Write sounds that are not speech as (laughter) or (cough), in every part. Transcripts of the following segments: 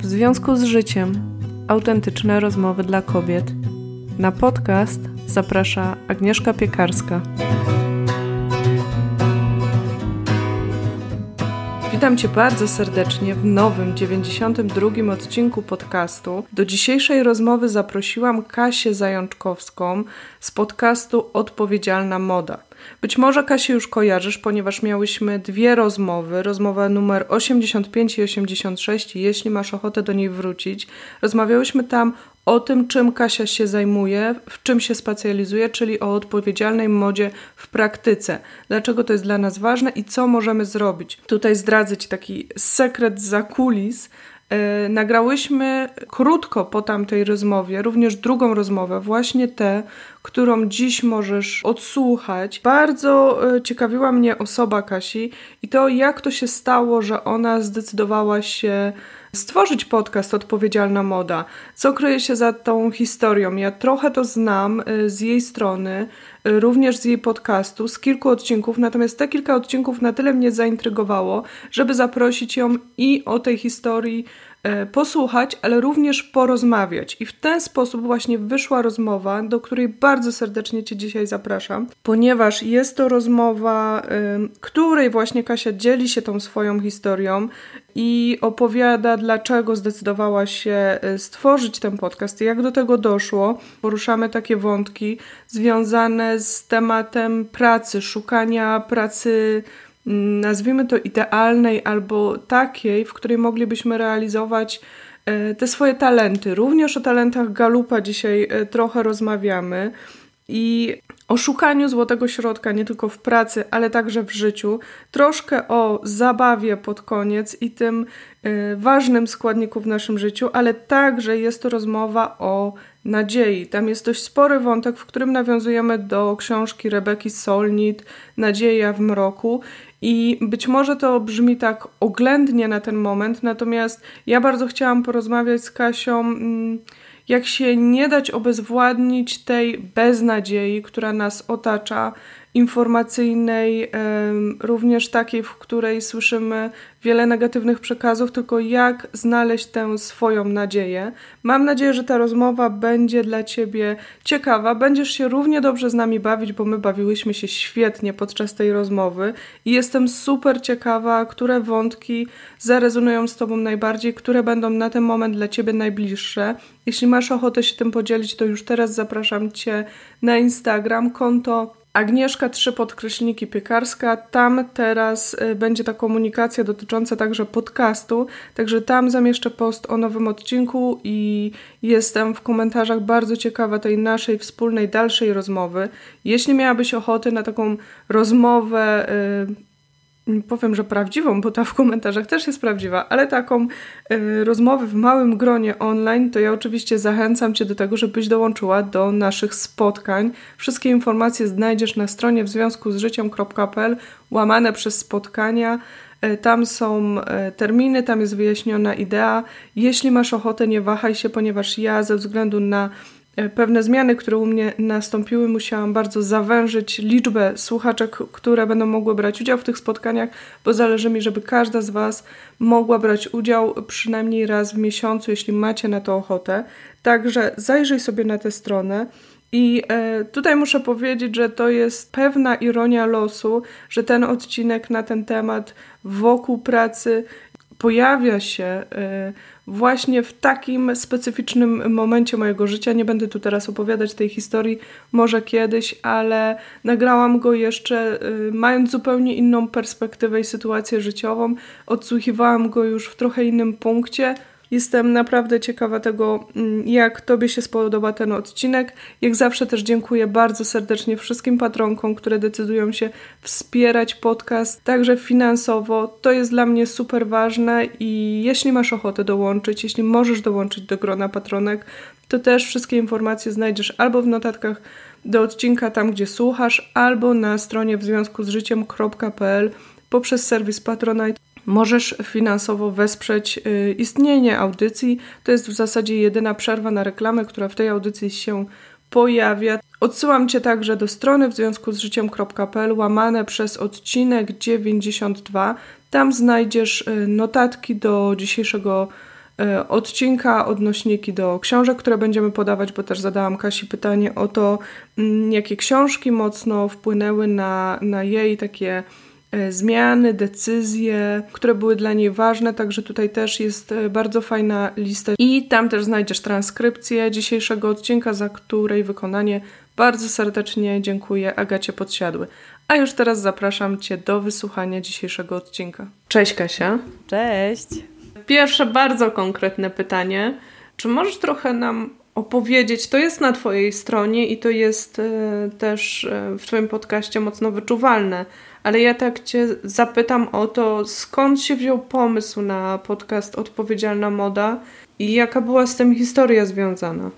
W związku z życiem autentyczne rozmowy dla kobiet. Na podcast zaprasza Agnieszka Piekarska. Witam Cię bardzo serdecznie w nowym 92 odcinku podcastu. Do dzisiejszej rozmowy zaprosiłam Kasię Zajączkowską z podcastu Odpowiedzialna Moda. Być może Kasię już kojarzysz, ponieważ miałyśmy dwie rozmowy. Rozmowa numer 85 i 86, jeśli masz ochotę do niej wrócić. Rozmawiałyśmy tam o tym, czym Kasia się zajmuje, w czym się specjalizuje, czyli o odpowiedzialnej modzie w praktyce. Dlaczego to jest dla nas ważne i co możemy zrobić. Tutaj zdradzę Ci taki sekret za kulis, nagrałyśmy krótko po tamtej rozmowie, również drugą rozmowę, właśnie tę, którą dziś możesz odsłuchać. Bardzo e, ciekawiła mnie osoba Kasi i to, jak to się stało, że ona zdecydowała się stworzyć podcast Odpowiedzialna Moda. Co kryje się za tą historią? Ja trochę to znam e, z jej strony, również z jej podcastu, z kilku odcinków, natomiast te kilka odcinków na tyle mnie zaintrygowało, żeby zaprosić ją i o tej historii posłuchać, ale również porozmawiać. I w ten sposób właśnie wyszła rozmowa, do której bardzo serdecznie Cię dzisiaj zapraszam, ponieważ jest to rozmowa, której właśnie Kasia dzieli się tą swoją historią i opowiada, dlaczego zdecydowała się e, stworzyć ten podcast jak do tego doszło. Poruszamy takie wątki związane z tematem pracy, szukania pracy, nazwijmy to idealnej albo takiej, w której moglibyśmy realizować e, te swoje talenty. Również o talentach Galupa dzisiaj e, trochę rozmawiamy i o szukaniu złotego środka nie tylko w pracy, ale także w życiu, troszkę o zabawie pod koniec i tym y, ważnym składniku w naszym życiu, ale także jest to rozmowa o nadziei. Tam jest dość spory wątek, w którym nawiązujemy do książki Rebeki Solnit Nadzieja w mroku i być może to brzmi tak oględnie na ten moment, natomiast ja bardzo chciałam porozmawiać z Kasią. Mm, jak się nie dać obezwładnić tej beznadziei, która nas otacza, informacyjnej, również takiej, w której słyszymy wiele negatywnych przekazów, tylko jak znaleźć tę swoją nadzieję. Mam nadzieję, że ta rozmowa będzie dla Ciebie ciekawa. Będziesz się równie dobrze z nami bawić, bo my bawiłyśmy się świetnie podczas tej rozmowy i jestem super ciekawa, które wątki zarezonują z Tobą najbardziej, które będą na ten moment dla Ciebie najbliższe. Jeśli masz ochotę się tym podzielić, to już teraz zapraszam Cię na Instagram, konto Agnieszka trzy podkreślniki piekarska. Tam teraz y, będzie ta komunikacja dotycząca także podcastu, także tam zamieszczę post o nowym odcinku i jestem w komentarzach bardzo ciekawa tej naszej wspólnej dalszej rozmowy. Jeśli miałabyś ochotę na taką rozmowę y, powiem, że prawdziwą, bo ta w komentarzach też jest prawdziwa, ale taką y, rozmowę w małym gronie online, to ja oczywiście zachęcam Cię do tego, żebyś dołączyła do naszych spotkań. Wszystkie informacje znajdziesz na stronie w związku z życiem.pl łamane przez spotkania. Y, tam są y, terminy, tam jest wyjaśniona idea. Jeśli masz ochotę, nie wahaj się, ponieważ ja ze względu na pewne zmiany, które u mnie nastąpiły, musiałam bardzo zawężyć liczbę słuchaczek, które będą mogły brać udział w tych spotkaniach, bo zależy mi, żeby każda z Was mogła brać udział przynajmniej raz w miesiącu, jeśli macie na to ochotę. Także zajrzyj sobie na tę stronę. I e, tutaj muszę powiedzieć, że to jest pewna ironia losu, że ten odcinek na ten temat wokół pracy pojawia się e, właśnie w takim specyficznym momencie mojego życia. Nie będę tu teraz opowiadać tej historii, może kiedyś, ale nagrałam go jeszcze y, mając zupełnie inną perspektywę i sytuację życiową. Odsłuchiwałam go już w trochę innym punkcie Jestem naprawdę ciekawa tego, mm, jak Tobie się spodoba ten odcinek. Jak zawsze też dziękuję bardzo serdecznie wszystkim patronkom, które decydują się wspierać podcast, także finansowo. To jest dla mnie super ważne i jeśli masz ochotę dołączyć, jeśli możesz dołączyć do grona patronek, to też wszystkie informacje znajdziesz albo w notatkach do odcinka tam, gdzie słuchasz, albo na stronie w związku z życiem.pl poprzez serwis Patronite. Możesz finansowo wesprzeć y, istnienie audycji. To jest w zasadzie jedyna przerwa na reklamę, która w tej audycji się pojawia. Odsyłam Cię także do strony w związku z życiem.pl łamane przez odcinek 92. Tam znajdziesz y, notatki do dzisiejszego e, odcinka odnośniki do książek, które będziemy podawać, bo też zadałam Kasi pytanie o to, mm, jakie książki mocno wpłynęły na, na jej takie zmiany, decyzje, które były dla niej ważne, także tutaj też jest e, bardzo fajna lista i tam też znajdziesz transkrypcję dzisiejszego odcinka, za której wykonanie bardzo serdecznie dziękuję Agacie Podsiadły. A już teraz zapraszam Cię do wysłuchania dzisiejszego odcinka. Cześć Kasia. Cześć. Pierwsze bardzo konkretne pytanie. Czy możesz trochę nam opowiedzieć, to jest na Twojej stronie i to jest e, też e, w Twoim podcaście mocno wyczuwalne, ale ja tak Cię zapytam o to, skąd się wziął pomysł na podcast Odpowiedzialna Moda i jaka była z tym historia związana?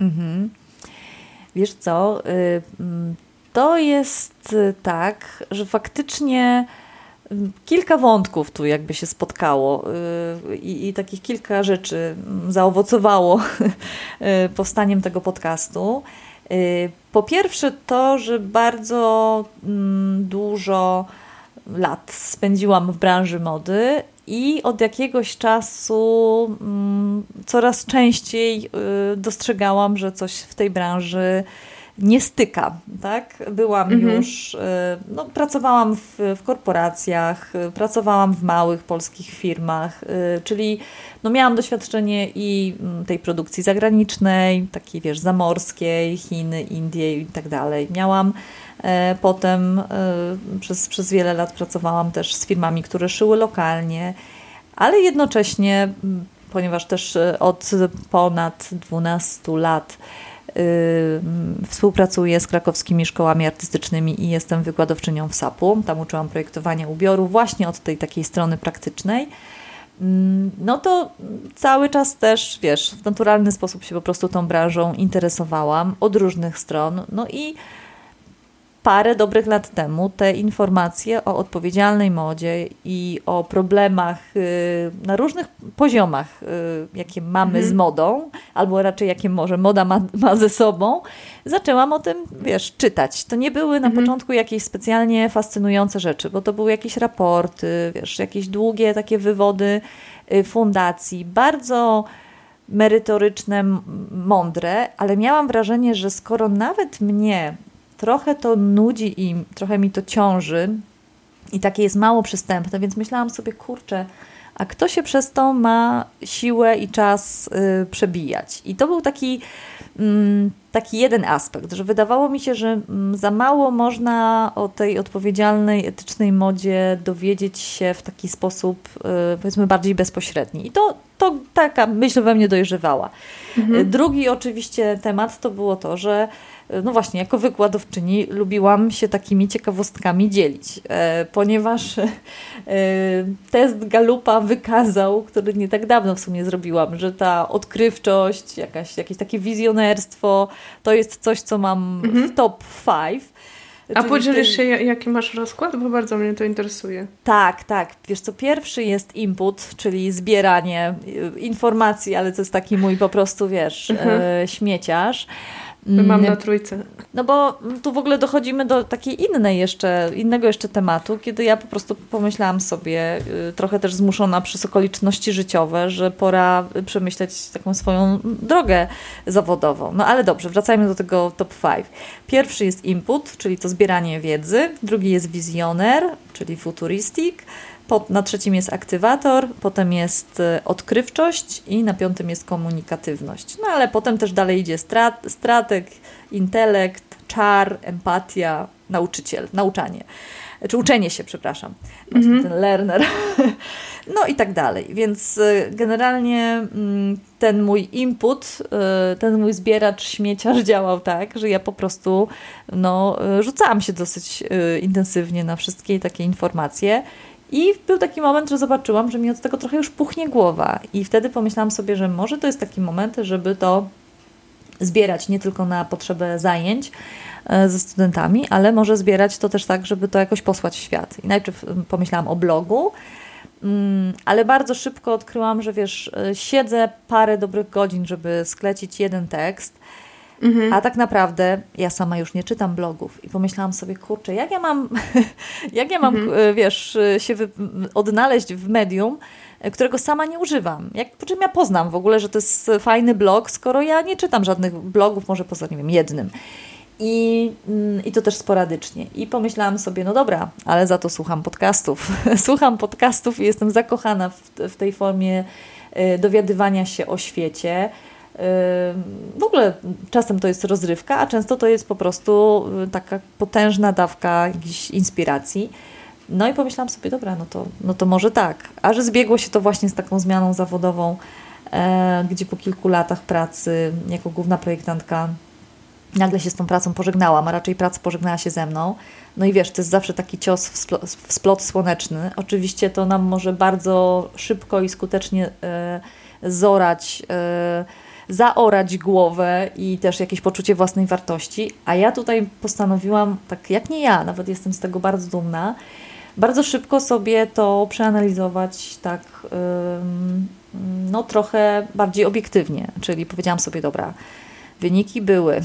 Mhm. Wiesz co, y, to jest y, tak, że faktycznie y, kilka wątków tu jakby się spotkało i, i takich kilka rzeczy mm, zaowocowało (laughs) powstaniem tego podcastu. Po pierwsze to, że bardzo mm, dużo lat spędziłam w branży mody i od jakiegoś czasu mm, coraz częściej y, dostrzegałam, że coś w tej branży nie styka. Tak? Byłam mhm. już, y, no, pracowałam w, w, korporacjach, pracowałam w małych polskich firmach, y, czyli no, miałam doświadczenie i mm, tej produkcji zagranicznej, takiej wiesz, zamorskiej, Chiny, Indie i tak dalej. Miałam E, potem e, przez, przez wiele lat pracowałam też z firmami, które szyły lokalnie, ale jednocześnie, ponieważ też e, od ponad 12 lat współpracuję z krakowskimi szkołami artystycznymi i jestem wykładowczynią w SAP-u. Tam uczyłam projektowania ubioru właśnie od tej takiej strony praktycznej. No to cały czas też, wiesz, w naturalny sposób się po prostu tą branżą interesowałam od różnych stron. No i parę dobrych lat temu te informacje o odpowiedzialnej modzie i o problemach y, na różnych poziomach, y, jakie mamy mhm. z modą, albo raczej jakie może moda ma, ma, ze sobą, zaczęłam o tym, wiesz, czytać. To nie były na mhm. początku jakieś specjalnie fascynujące rzeczy, bo to były jakieś raporty, wiesz, jakieś długie takie wywody y, fundacji, bardzo merytoryczne, mądre, ale miałam wrażenie, że skoro nawet mnie trochę to nudzi i trochę mi to ciąży i takie jest mało przystępne, więc myślałam sobie, kurczę, a kto się przez to ma siłę i czas y, przebijać? I to był taki, mm, taki jeden aspekt, że wydawało mi się, że mm, za mało można o tej odpowiedzialnej, etycznej modzie dowiedzieć się w taki sposób, y, powiedzmy, bardziej bezpośredni. I to, to taka myśl we mnie dojrzewała. Mhm. Drugi oczywiście temat to było to, że no właśnie, jako wykładowczyni lubiłam się takimi ciekawostkami dzielić, e, ponieważ (laughs) e, test Galupa wykazał, który nie tak dawno w sumie zrobiłam, że ta odkrywczość, jakaś, jakieś takie wizjonerstwo, to jest coś, co mam mhm. w top 5. A podzielisz się, jaki masz rozkład? Bo bardzo mnie to interesuje. Tak, tak. Wiesz co, pierwszy jest input, czyli zbieranie y, informacji, ale to jest taki mój po prostu, wiesz, mhm. e, śmieciarz. Mam na mm, trójce. No bo tu w ogóle dochodzimy do takiej innej jeszcze, innego jeszcze tematu, kiedy ja po prostu pomyślałam sobie, y, trochę też zmuszona przez okoliczności życiowe, że pora przemyśleć taką swoją drogę zawodową. No ale dobrze, wracajmy do tego top 5. Pierwszy jest input, czyli to zbieranie wiedzy. Drugi jest wizjoner, czyli futuristic na trzecim jest aktywator, potem jest e, odkrywczość i na piątym jest komunikatywność. No ale potem też dalej idzie strat, strateg, intelekt, czar, empatia, nauczyciel, nauczanie. Czy uczenie się, przepraszam. Mm -hmm. ten learner. (laughs) No i tak dalej. Więc e, generalnie mm, ten mój input, e, ten mój zbieracz śmieciarz działał tak, że ja po prostu no, rzucałam się dosyć intensywnie na wszystkie takie informacje i był taki moment, że zobaczyłam, że mi od tego trochę już puchnie głowa. I wtedy pomyślałam sobie, że może to jest taki moment, żeby to zbierać nie tylko na potrzebę zajęć e, ze studentami, ale może zbierać to też tak, żeby to jakoś posłać w świat. I najpierw pomyślałam o blogu, mm, ale bardzo szybko odkryłam, że wiesz, e, siedzę parę dobrych godzin, żeby sklecić jeden tekst Mhm. A tak naprawdę ja sama już nie czytam blogów i pomyślałam sobie, kurczę, jak ja mam, (laughs) jak ja mam, mhm. E, wiesz, się odnaleźć w medium, którego sama nie używam. Jak, po czym ja poznam w ogóle, że to jest fajny blog, skoro ja nie czytam żadnych blogów, może poza, nie wiem, jednym. I, mm, I to też sporadycznie. I pomyślałam sobie, no dobra, ale za to słucham podcastów. (laughs) słucham podcastów i jestem zakochana w, w tej formie dowiadywania się o świecie. W ogóle czasem to jest rozrywka, a często to jest po prostu y, taka potężna dawka jakiejś inspiracji. No i pomyślałam sobie, dobra, no to, no to może tak. A że zbiegło się to właśnie z taką zmianą zawodową, e, gdzie po kilku latach pracy jako główna projektantka nagle się z tą pracą pożegnałam, a raczej praca pożegnała się ze mną. No i wiesz, to jest zawsze taki cios w, splot, w splot słoneczny. Oczywiście to nam może bardzo szybko i skutecznie e, zorać, e, zaorać głowę i też jakieś poczucie własnej wartości, a ja tutaj postanowiłam, tak jak nie ja, nawet jestem z tego bardzo dumna, bardzo szybko sobie to przeanalizować tak no trochę bardziej obiektywnie, czyli powiedziałam sobie, dobra, Wyniki były. (laughs)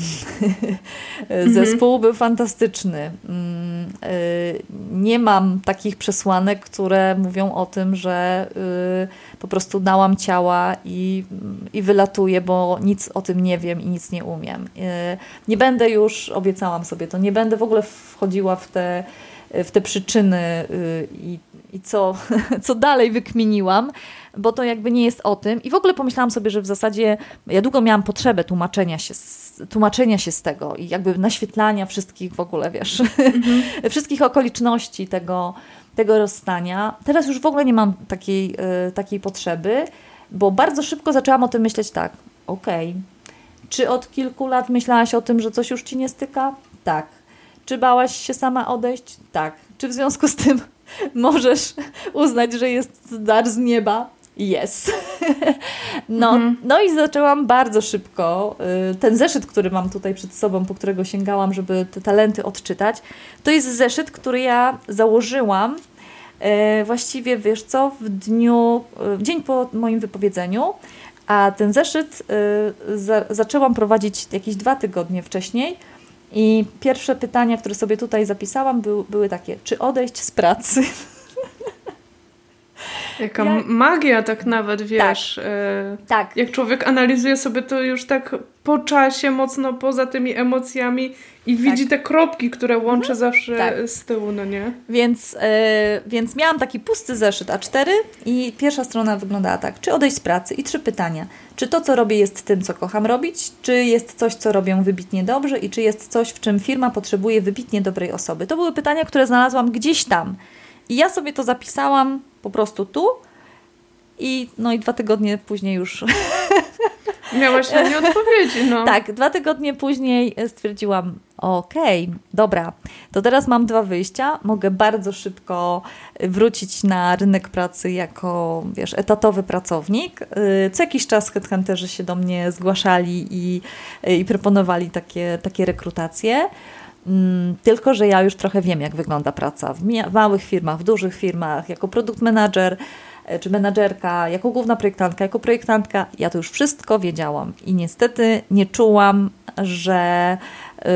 Mhm. Zespół był fantastyczny. Mm, y, nie mam takich przesłanek, które mówią o tym, że y, po prostu dałam ciała i, i wylatuję, bo nic o tym nie wiem i nic nie umiem. Y, nie będę już, obiecałam sobie to, nie będę w ogóle wchodziła w te, w te przyczyny i, i co, (laughs) co dalej wykminiłam bo to jakby nie jest o tym. I w ogóle pomyślałam sobie, że w zasadzie ja długo miałam potrzebę tłumaczenia się z, tłumaczenia się z tego i jakby naświetlania wszystkich w ogóle, wiesz, mhm. (laughs) wszystkich okoliczności tego, tego rozstania. Teraz już w ogóle nie mam takiej, y, takiej potrzeby, bo bardzo szybko zaczęłam o tym myśleć tak, okej, okay. czy od kilku lat myślałaś o tym, że coś już ci nie styka? Tak. Czy bałaś się sama odejść? Tak. Czy w związku z tym (laughs) możesz uznać, że jest dar z nieba? Yes. (laughs) No, mhm. no i zaczęłam bardzo szybko. Y, ten zeszyt, który mam tutaj przed sobą, po którego sięgałam, żeby te talenty odczytać, to jest zeszyt, który ja założyłam y, właściwie, wiesz co, w dniu, y, w dzień po moim wypowiedzeniu, a ten zeszyt za, zaczęłam prowadzić jakieś dwa tygodnie wcześniej. I pierwsze pytania, które sobie tutaj zapisałam, były, były takie: czy odejść z pracy? (laughs) Jaka ja... magia tak nawet, wiesz. Tak. E, tak. Jak człowiek analizuje sobie to już tak po czasie, mocno poza tymi emocjami i tak. widzi te kropki, które łączy mhm. zawsze tak. z tyłu, no nie? Więc, e, więc miałam taki pusty zeszyt A4 i pierwsza strona wyglądała tak. Czy odejść z pracy? I trzy pytania. Czy to, co robię, jest tym, co kocham robić? Czy jest coś, co robią wybitnie dobrze? I czy jest coś, w czym firma potrzebuje wybitnie dobrej osoby? To były pytania, które znalazłam gdzieś tam. I ja sobie to zapisałam po prostu tu i no i dwa tygodnie później już... (laughs) Miałaś na nie odpowiedzi, no. (laughs) Tak, dwa tygodnie później stwierdziłam, okej, okay, dobra, to teraz mam dwa wyjścia, mogę bardzo szybko wrócić na rynek pracy jako, wiesz, etatowy pracownik. Co jakiś czas headhunterzy się do mnie zgłaszali i, i proponowali takie, takie rekrutacje. Mm, tylko, że ja już trochę wiem, jak wygląda praca w małych firmach, w dużych firmach, jako produkt manager e, czy menadżerka, jako główna projektantka, jako projektantka. Ja to już wszystko wiedziałam i niestety nie czułam, że yy,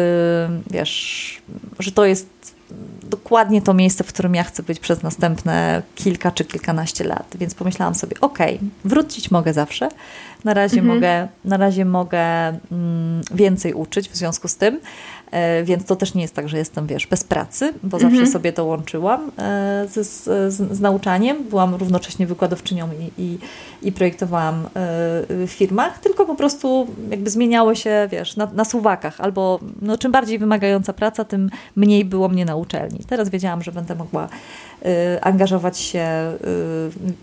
wiesz, że to jest dokładnie to miejsce, w którym ja chcę być przez następne kilka czy kilkanaście lat. Więc pomyślałam sobie, ok, wrócić mogę zawsze. Na razie mhm. mogę, na razie mogę mm, więcej uczyć w związku z tym. E, więc to też nie jest tak, że jestem, wiesz, bez pracy, bo zawsze mhm. sobie to łączyłam e, z, z, z, nauczaniem. Byłam równocześnie wykładowczynią i, i, i projektowałam e, w firmach, tylko po prostu jakby zmieniało się, wiesz, na, na suwakach, albo no, czym bardziej wymagająca praca, tym mniej było mnie na uczelni. Teraz wiedziałam, że będę mogła angażować się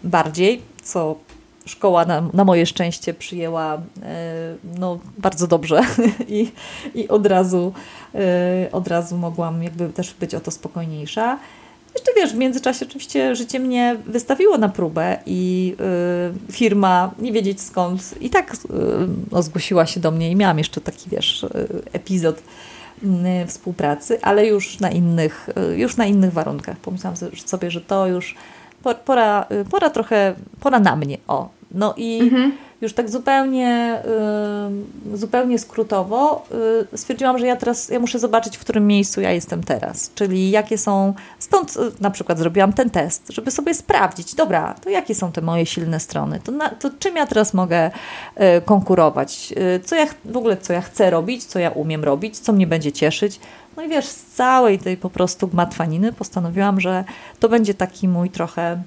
bardziej, co szkoła na, na moje szczęście przyjęła e, no, bardzo dobrze (laughs) i, i od, razu, e, od razu mogłam jakby też być o to spokojniejsza. Jeszcze wiesz, w międzyczasie oczywiście życie mnie wystawiło na próbę i y, firma, nie wiedzieć skąd, i tak y, no, zgłosiła się do mnie i miałam jeszcze taki, wiesz, epizod y, współpracy, ale już na innych, już na innych warunkach. Pomyślałam sobie, że to już pora, pora trochę, pora na mnie, o. No i, mhm. już tak zupełnie, y, zupełnie skrótowo y, stwierdziłam, że ja teraz ja muszę zobaczyć, w którym miejscu ja jestem teraz, czyli jakie są, stąd y, na przykład zrobiłam ten test, żeby sobie sprawdzić, dobra, to jakie są te moje silne strony, to, na, to czym ja teraz mogę konkurować, co ja w ogóle, co ja chcę robić, co ja umiem robić, co mnie będzie cieszyć. No i wiesz, z całej tej po prostu gmatwaniny postanowiłam, że to będzie taki mój trochę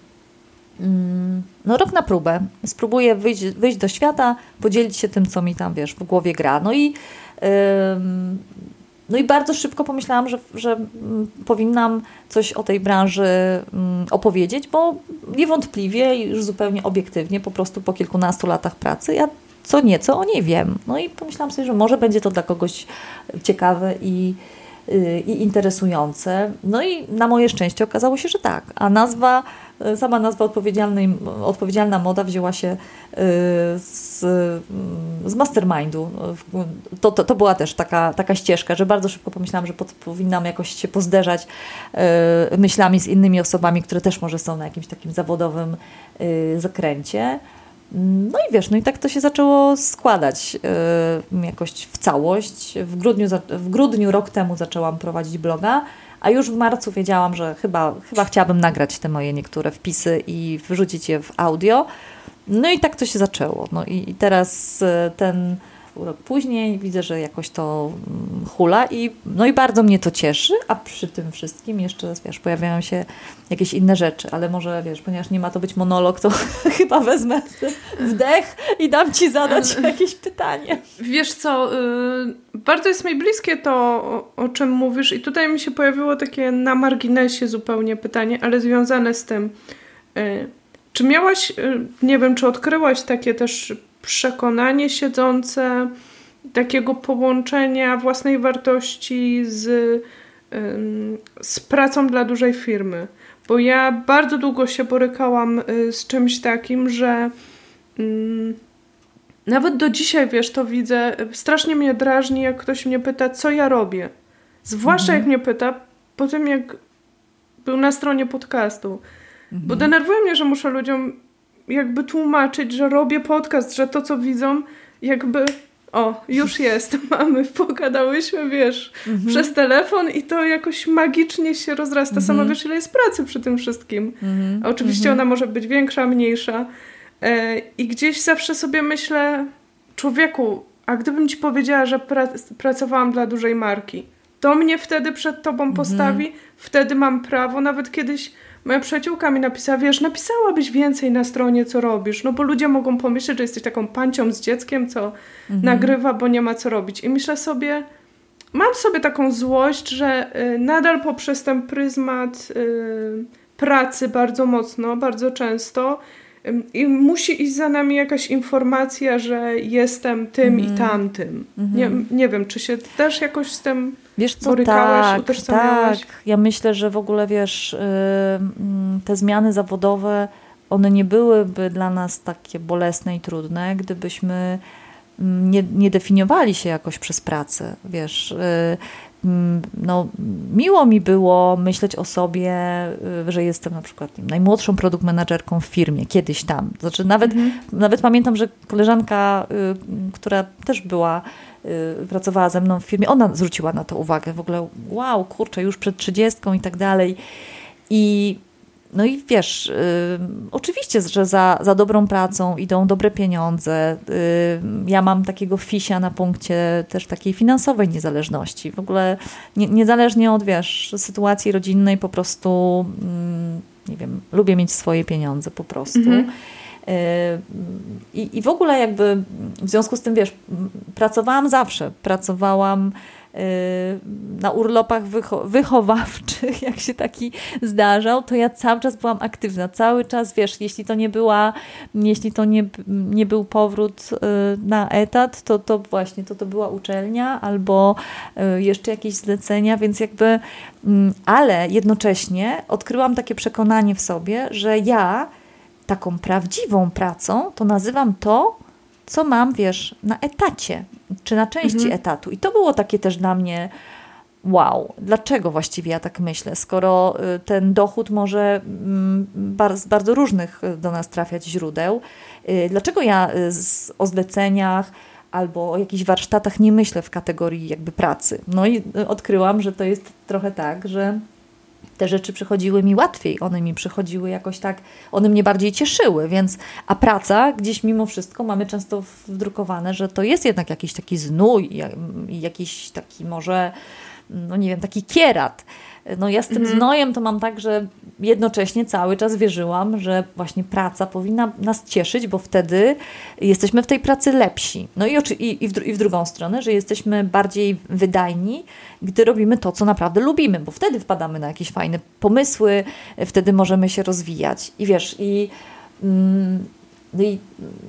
Mm, no rok na próbę. Spróbuję wyjść, wyjść do świata, podzielić się tym, co mi tam, wiesz, w głowie gra. No i, yy, no i bardzo szybko pomyślałam, że, że mm, powinnam coś o tej branży mm, opowiedzieć, bo niewątpliwie i już zupełnie obiektywnie, po prostu po kilkunastu latach pracy, ja co nieco o niej wiem. No i pomyślałam sobie, że może będzie to dla kogoś ciekawe i, i interesujące. No i na moje szczęście okazało się, że tak. A nazwa Sama nazwa odpowiedzialna moda wzięła się y, z, z mastermindu. To, to, to była też taka, taka ścieżka, że bardzo szybko pomyślałam, że pod, powinnam jakoś się pozderzać y, myślami z innymi osobami, które też może są na jakimś takim zawodowym y, zakręcie. No i wiesz, no i tak to się zaczęło składać jakoś w całość. W grudniu, w grudniu rok temu zaczęłam prowadzić bloga a już w marcu wiedziałam, że chyba, chyba chciałabym nagrać te moje niektóre wpisy i wyrzucić je w audio. No i tak to się zaczęło. No i, i teraz e, ten rok później widzę, że jakoś to mm, hula i, no i bardzo mnie to cieszy, a przy tym wszystkim jeszcze, wiesz, pojawiają się jakieś inne rzeczy, ale może, wiesz, ponieważ nie ma to być monolog, to (laughs) chyba wezmę wdech i dam Ci zadać (laughs) jakieś pytanie. Wiesz co, y, bardzo jest mi bliskie to, o, czym mówisz i tutaj mi się pojawiło takie na marginesie zupełnie pytanie, ale związane z tym, y, czy miałaś, y, nie wiem, czy odkryłaś takie też przekonanie siedzące takiego połączenia własnej wartości z, z pracą dla dużej firmy. Bo ja bardzo długo się borykałam y, z czymś takim, że nawet do dzisiaj, wiesz, to widzę, strasznie mnie drażni, jak ktoś mnie pyta, co ja robię. Zwłaszcza mhm. jak mnie pyta, po tym jak był na stronie podcastu. Mhm. Bo denerwuje mnie, że muszę ludziom jakby tłumaczyć, że robię podcast, że to, co widzą, jakby o, już (laughs) jest, mamy, pogadałyśmy, wiesz, mhm. przez telefon i to jakoś magicznie się rozrasta. Mhm. Sama wiesz, ile jest pracy przy tym wszystkim. Mhm. A oczywiście mhm. ona może być większa, mniejsza. E, I gdzieś zawsze sobie myślę, człowieku, a gdybym ci powiedziała, że pra pracowałam dla dużej marki, to mnie wtedy przed tobą mhm. postawi, wtedy mam prawo, nawet kiedyś Moja przyjaciółka mi napisała, wiesz, napisałabyś więcej na stronie, co robisz, no bo ludzie mogą pomyśleć, że jesteś taką pancią z dzieckiem, co mhm. nagrywa, bo nie ma co robić. I myślę sobie, mam sobie taką złość, że y, nadal poprzez ten pryzmat y, pracy bardzo mocno, bardzo często y, i musi iść za nami jakaś informacja, że jestem tym i mhm. tamtym. Nie, mhm. nie wiem, czy się też jakoś z tym Wiesz co, tak, tak. Ja myślę, że w ogóle wiesz, y, mm, te zmiany zawodowe, one nie byłyby dla nas takie bolesne i trudne, gdybyśmy mm, nie, nie definiowali się jakoś przez pracę, wiesz. Y, mm, no, miło mi było myśleć o sobie, y, że jestem na przykład najmłodszą produkt menadżerką w firmie, kiedyś tam. Znaczy nawet, mhm. nawet pamiętam, że koleżanka, która też była pracowała ze mną w firmie, ona zwróciła na to uwagę. W ogóle, wow, kurczę, już przed trzydziestką i tak dalej. I no i wiesz, y, oczywiście, że za, za dobrą pracą idą dobre pieniądze. Y, ja mam takiego fisia na punkcie też takiej finansowej niezależności. W ogóle nie, niezależnie od, wiesz, sytuacji rodzinnej, po prostu, mm, nie wiem, lubię mieć swoje pieniądze po prostu. Mhm. I, I w ogóle jakby w związku z tym, wiesz, pracowałam zawsze. Pracowałam y, na urlopach wycho wychowawczych, (laughs) jak się taki zdarzał, to ja cały czas byłam aktywna, cały czas, wiesz, jeśli to nie była, jeśli to nie, nie był powrót y, na etat, to, to właśnie, to to była uczelnia albo jeszcze jakieś zlecenia, więc jakby, mm, ale jednocześnie odkryłam takie przekonanie w sobie, że ja taką prawdziwą pracą, to nazywam to, co mam, wiesz, na etacie, czy na części mhm. etatu. I to było takie też dla mnie wow, dlaczego właściwie ja tak myślę, skoro y, ten dochód może mm, z bardzo różnych y, do nas trafiać źródeł, y, dlaczego ja o zleceniach albo o jakichś warsztatach nie myślę w kategorii jakby pracy. No i odkryłam, że to jest trochę tak, że te rzeczy przychodziły mi łatwiej, one mi przychodziły jakoś tak, one mnie bardziej cieszyły, więc, a praca gdzieś mimo wszystko mamy często wdrukowane, że to jest jednak jakiś taki znój, jakiś taki może no nie wiem, taki kierat. No ja z tym mhm. znojem to mam tak, że jednocześnie cały czas wierzyłam, że właśnie praca powinna nas cieszyć, bo wtedy jesteśmy w tej pracy lepsi. No i, i, i, w, i w drugą stronę, że jesteśmy bardziej wydajni, gdy robimy to, co naprawdę lubimy, bo wtedy wpadamy na jakieś fajne pomysły, wtedy możemy się rozwijać. I wiesz, i mm, i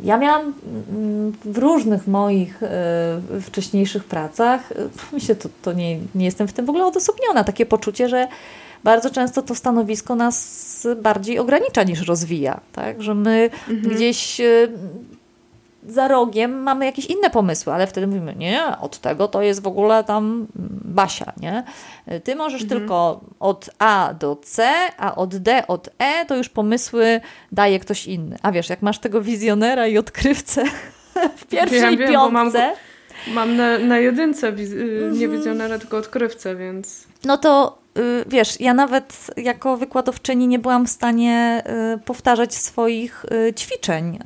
ja miałam mm, w różnych moich e, wcześniejszych pracach, e, myślę, to, to nie, nie jestem w tym w ogóle odosobniona, takie poczucie, że bardzo często to stanowisko nas bardziej ogranicza niż rozwija, tak? że my mhm. gdzieś e, za rogiem mamy jakieś inne pomysły, ale wtedy mówimy, nie, od tego to jest w ogóle tam Basia, nie? Ty możesz mhm. tylko od A do C, a od D od E to już pomysły daje ktoś inny. A wiesz, jak masz tego wizjonera i odkrywcę (laughs) w pierwszej wiem, wiem, piątce... Mam, mam na, na jedynce wiz mhm. nie wizjonera, tylko odkrywcę, więc... No to Y, wiesz, ja nawet jako wykładowczyni nie byłam w stanie y, powtarzać swoich y, ćwiczeń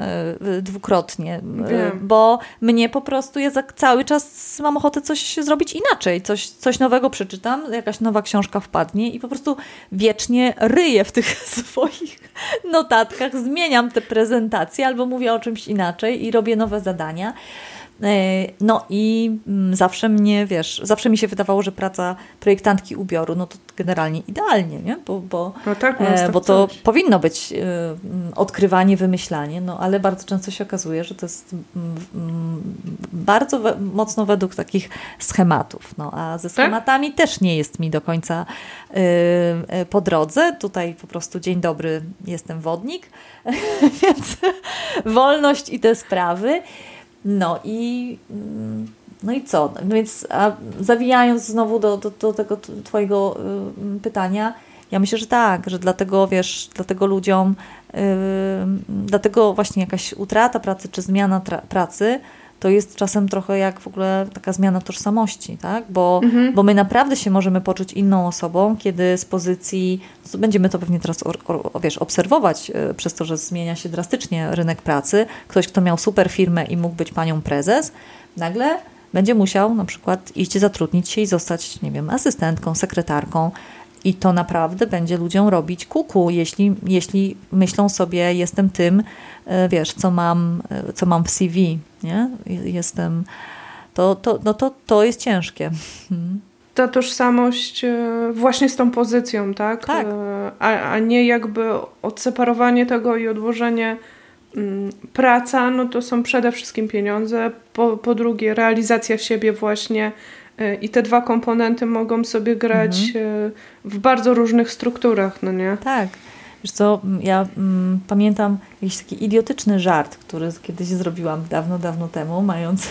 dwukrotnie, Wiem. bo mnie po prostu ja cały czas mam ochotę coś zrobić inaczej, coś, coś nowego przeczytam, jakaś nowa książka wpadnie i po prostu wiecznie ryję w tych (laughs) swoich notatkach, zmieniam te prezentacje albo mówię o czymś inaczej i robię nowe zadania. E, no i mm, zawsze mnie, wiesz, zawsze mi się wydawało, że praca projektantki ubioru, no to generalnie idealnie, nie? Bo, bo, no tak, no e, bo to coś. powinno być e, mm, odkrywanie, wymyślanie, no ale bardzo często się okazuje, że to jest mm, bardzo we, mocno według takich schematów, no a ze tak? schematami tak? też nie jest mi do końca po drodze. Tutaj po prostu dzień dobry, jestem wodnik, (laughs) więc wolność i te sprawy. No i, mm, no i co? No więc a zawijając znowu do, do, do tego Twojego y, pytania, ja myślę, że tak, że dlatego, wiesz, dlatego ludziom, yy, dlatego właśnie jakaś utrata pracy czy zmiana pracy to jest czasem trochę jak w ogóle taka zmiana tożsamości, tak? Bo, mhm. bo my naprawdę się możemy poczuć inną osobą, kiedy z pozycji, będziemy to pewnie teraz o, o, wiesz, obserwować y, przez to, że zmienia się drastycznie rynek pracy. Ktoś, kto miał super firmę i mógł być panią prezes, nagle będzie musiał na przykład iść zatrudnić się i zostać, nie wiem, asystentką, sekretarką. I to naprawdę będzie ludziom robić kuku, jeśli, jeśli myślą sobie, jestem tym, wiesz, co mam, y, co mam w CV, nie? Jestem, to, to, no to, to jest ciężkie. Hmm. Ta tożsamość e, właśnie z tą pozycją, tak? tak. E, a, a nie jakby odseparowanie tego i odłożenie mm, praca, no to są przede wszystkim pieniądze, po, po drugie realizacja siebie właśnie e, i te dwa komponenty mogą sobie grać mhm. w bardzo różnych strukturach, no nie? Tak. Wiesz co, ja mm, pamiętam jakiś taki idiotyczny żart, który kiedyś zrobiłam dawno, dawno temu, mając (laughs)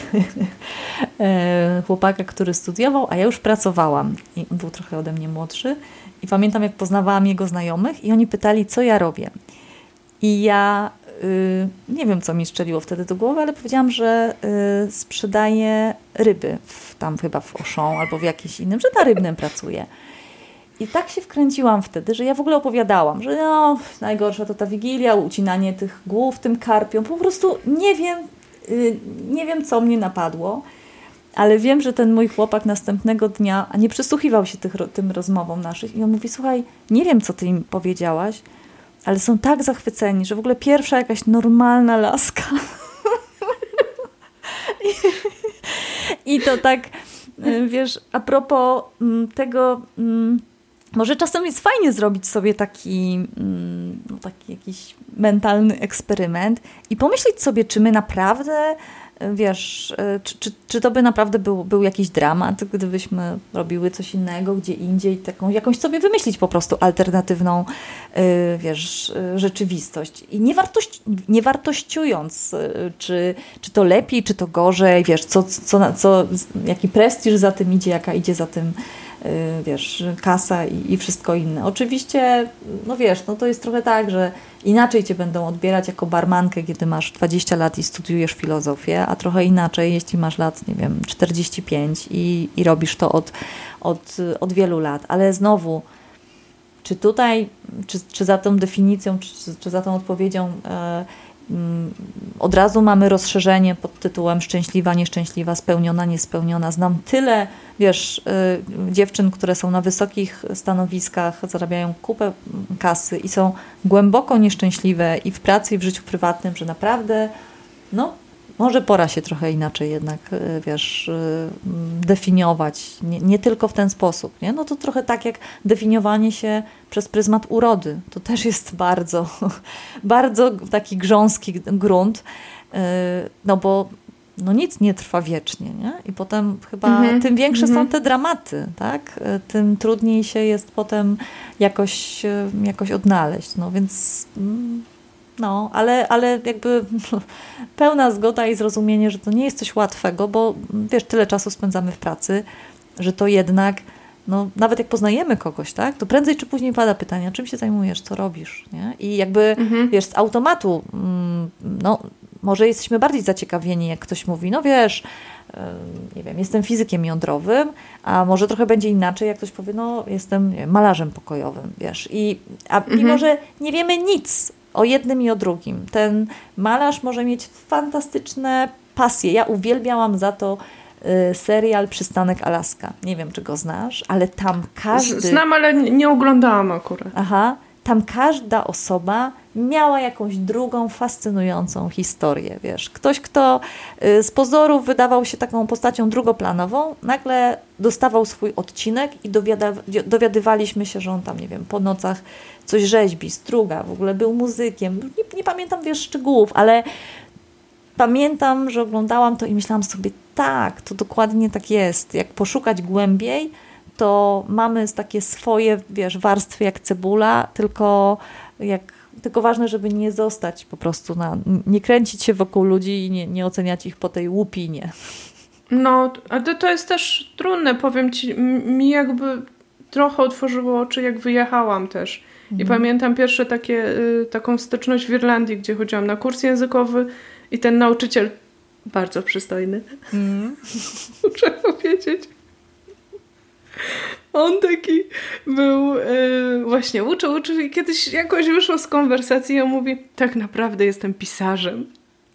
e, chłopaka, który studiował, a ja już pracowałam. I był trochę ode mnie młodszy. I pamiętam, jak poznawałam jego znajomych i oni pytali, co ja robię. I ja y, nie wiem, co mi strzeliło wtedy do głowy, ale powiedziałam, że y, sprzedaję ryby w, tam chyba w Auchan albo w jakimś innym, że na rybnym pracuję. I tak się wkręciłam wtedy, że ja w ogóle opowiadałam, że no, najgorsza to ta wigilia, ucinanie tych głów tym karpią. Po prostu nie wiem, yy, nie wiem, co mnie napadło, ale wiem, że ten mój chłopak następnego dnia, a nie przysłuchiwał się tych, tym rozmowom naszych, i on mówi: Słuchaj, nie wiem, co ty im powiedziałaś, ale są tak zachwyceni, że w ogóle pierwsza jakaś normalna laska. I, (laughs) I to tak, y, wiesz, a propos mm, tego mm, może czasem jest fajnie zrobić sobie taki, mm, no, taki jakiś mentalny eksperyment i pomyśleć sobie, czy my naprawdę, wiesz, e, czy, czy, czy to by naprawdę był, był jakiś dramat, gdybyśmy robiły coś innego, gdzie indziej, taką jakąś sobie wymyślić po prostu alternatywną, e, wiesz, e, rzeczywistość. I nie, wartość, nie wartościując, czy, czy to lepiej, czy to gorzej, wiesz, co, co, co, jaki prestiż za tym idzie, jaka idzie za tym wiesz, kasa i, i wszystko inne. Oczywiście, no wiesz, no to jest trochę tak, że inaczej cię będą odbierać jako barmankę, kiedy masz 20 lat i studiujesz filozofię, a trochę inaczej, jeśli masz lat, nie wiem, 45 i, i robisz to od, od, od wielu lat. Ale znowu, czy tutaj, czy, czy za tą definicją, czy, czy za tą odpowiedzią mm, od razu mamy rozszerzenie pod tytułem szczęśliwa, nieszczęśliwa, spełniona, niespełniona. Znam tyle, wiesz, y, dziewczyn, które są na wysokich stanowiskach, zarabiają kupę kasy i są głęboko nieszczęśliwe i w pracy, i w życiu prywatnym, że naprawdę, no, może pora się trochę inaczej jednak, y, wiesz, y, definiować, nie, nie, tylko w ten sposób, nie? No to trochę tak jak definiowanie się przez pryzmat urody. To też jest (laughs) bardzo, bardzo taki grząski grunt, y, no bo no nic nie trwa wiecznie, nie? I potem chyba -hmm. tym większe -hmm. są mhm. te dramaty, tak? Tym trudniej się jest potem jakoś, jakoś odnaleźć, no więc... Mm, no, ale, ale jakby (laughs) pełna zgoda i zrozumienie, że to nie jest coś łatwego, bo wiesz, tyle czasu spędzamy w pracy, że to jednak, no, nawet jak poznajemy kogoś, tak, to prędzej czy później pada pytanie, czym się zajmujesz, co robisz, nie? I jakby, mhm. wiesz, z automatu, mm, no, może jesteśmy bardziej zaciekawieni, jak ktoś mówi, no wiesz, nie wiem, jestem fizykiem jądrowym, a może trochę będzie inaczej, jak ktoś powie, no jestem wiem, malarzem pokojowym, wiesz. I, a mhm. mimo, że nie wiemy nic o jednym i o drugim. Ten malarz może mieć fantastyczne pasje. Ja uwielbiałam za to y, serial Przystanek Alaska. Nie wiem, czy go znasz, ale tam każdy... Znam, ale nie oglądałam akurat. Aha. Tam każda osoba miała jakąś drugą, fascynującą historię, wiesz. Ktoś, kto y, z pozorów wydawał się taką postacią drugoplanową, nagle dostawał swój odcinek i dowiadywaliśmy się, że on tam, nie wiem, po nocach coś rzeźbi, struga, w ogóle był muzykiem. Nie, nie pamiętam, wiesz, szczegółów, ale pamiętam, że oglądałam to i myślałam sobie, tak, to dokładnie tak jest. Jak poszukać głębiej, to mamy takie swoje, wiesz, warstwy jak cebula, tylko jak tylko ważne, żeby nie zostać po prostu na, nie kręcić się wokół ludzi i nie, nie oceniać ich po tej łupinie. No, ale to jest też trudne, powiem ci, mi jakby trochę otworzyło oczy, jak wyjechałam też. I mhm. pamiętam pierwsze takie, y, taką styczność w Irlandii, gdzie chodziłam na kurs językowy i ten nauczyciel, bardzo przystojny, mm. (laughs) muszę powiedzieć, on taki był, yy, właśnie uczył, uczył i kiedyś jakoś wyszło z konwersacji i on mówi, tak naprawdę jestem pisarzem.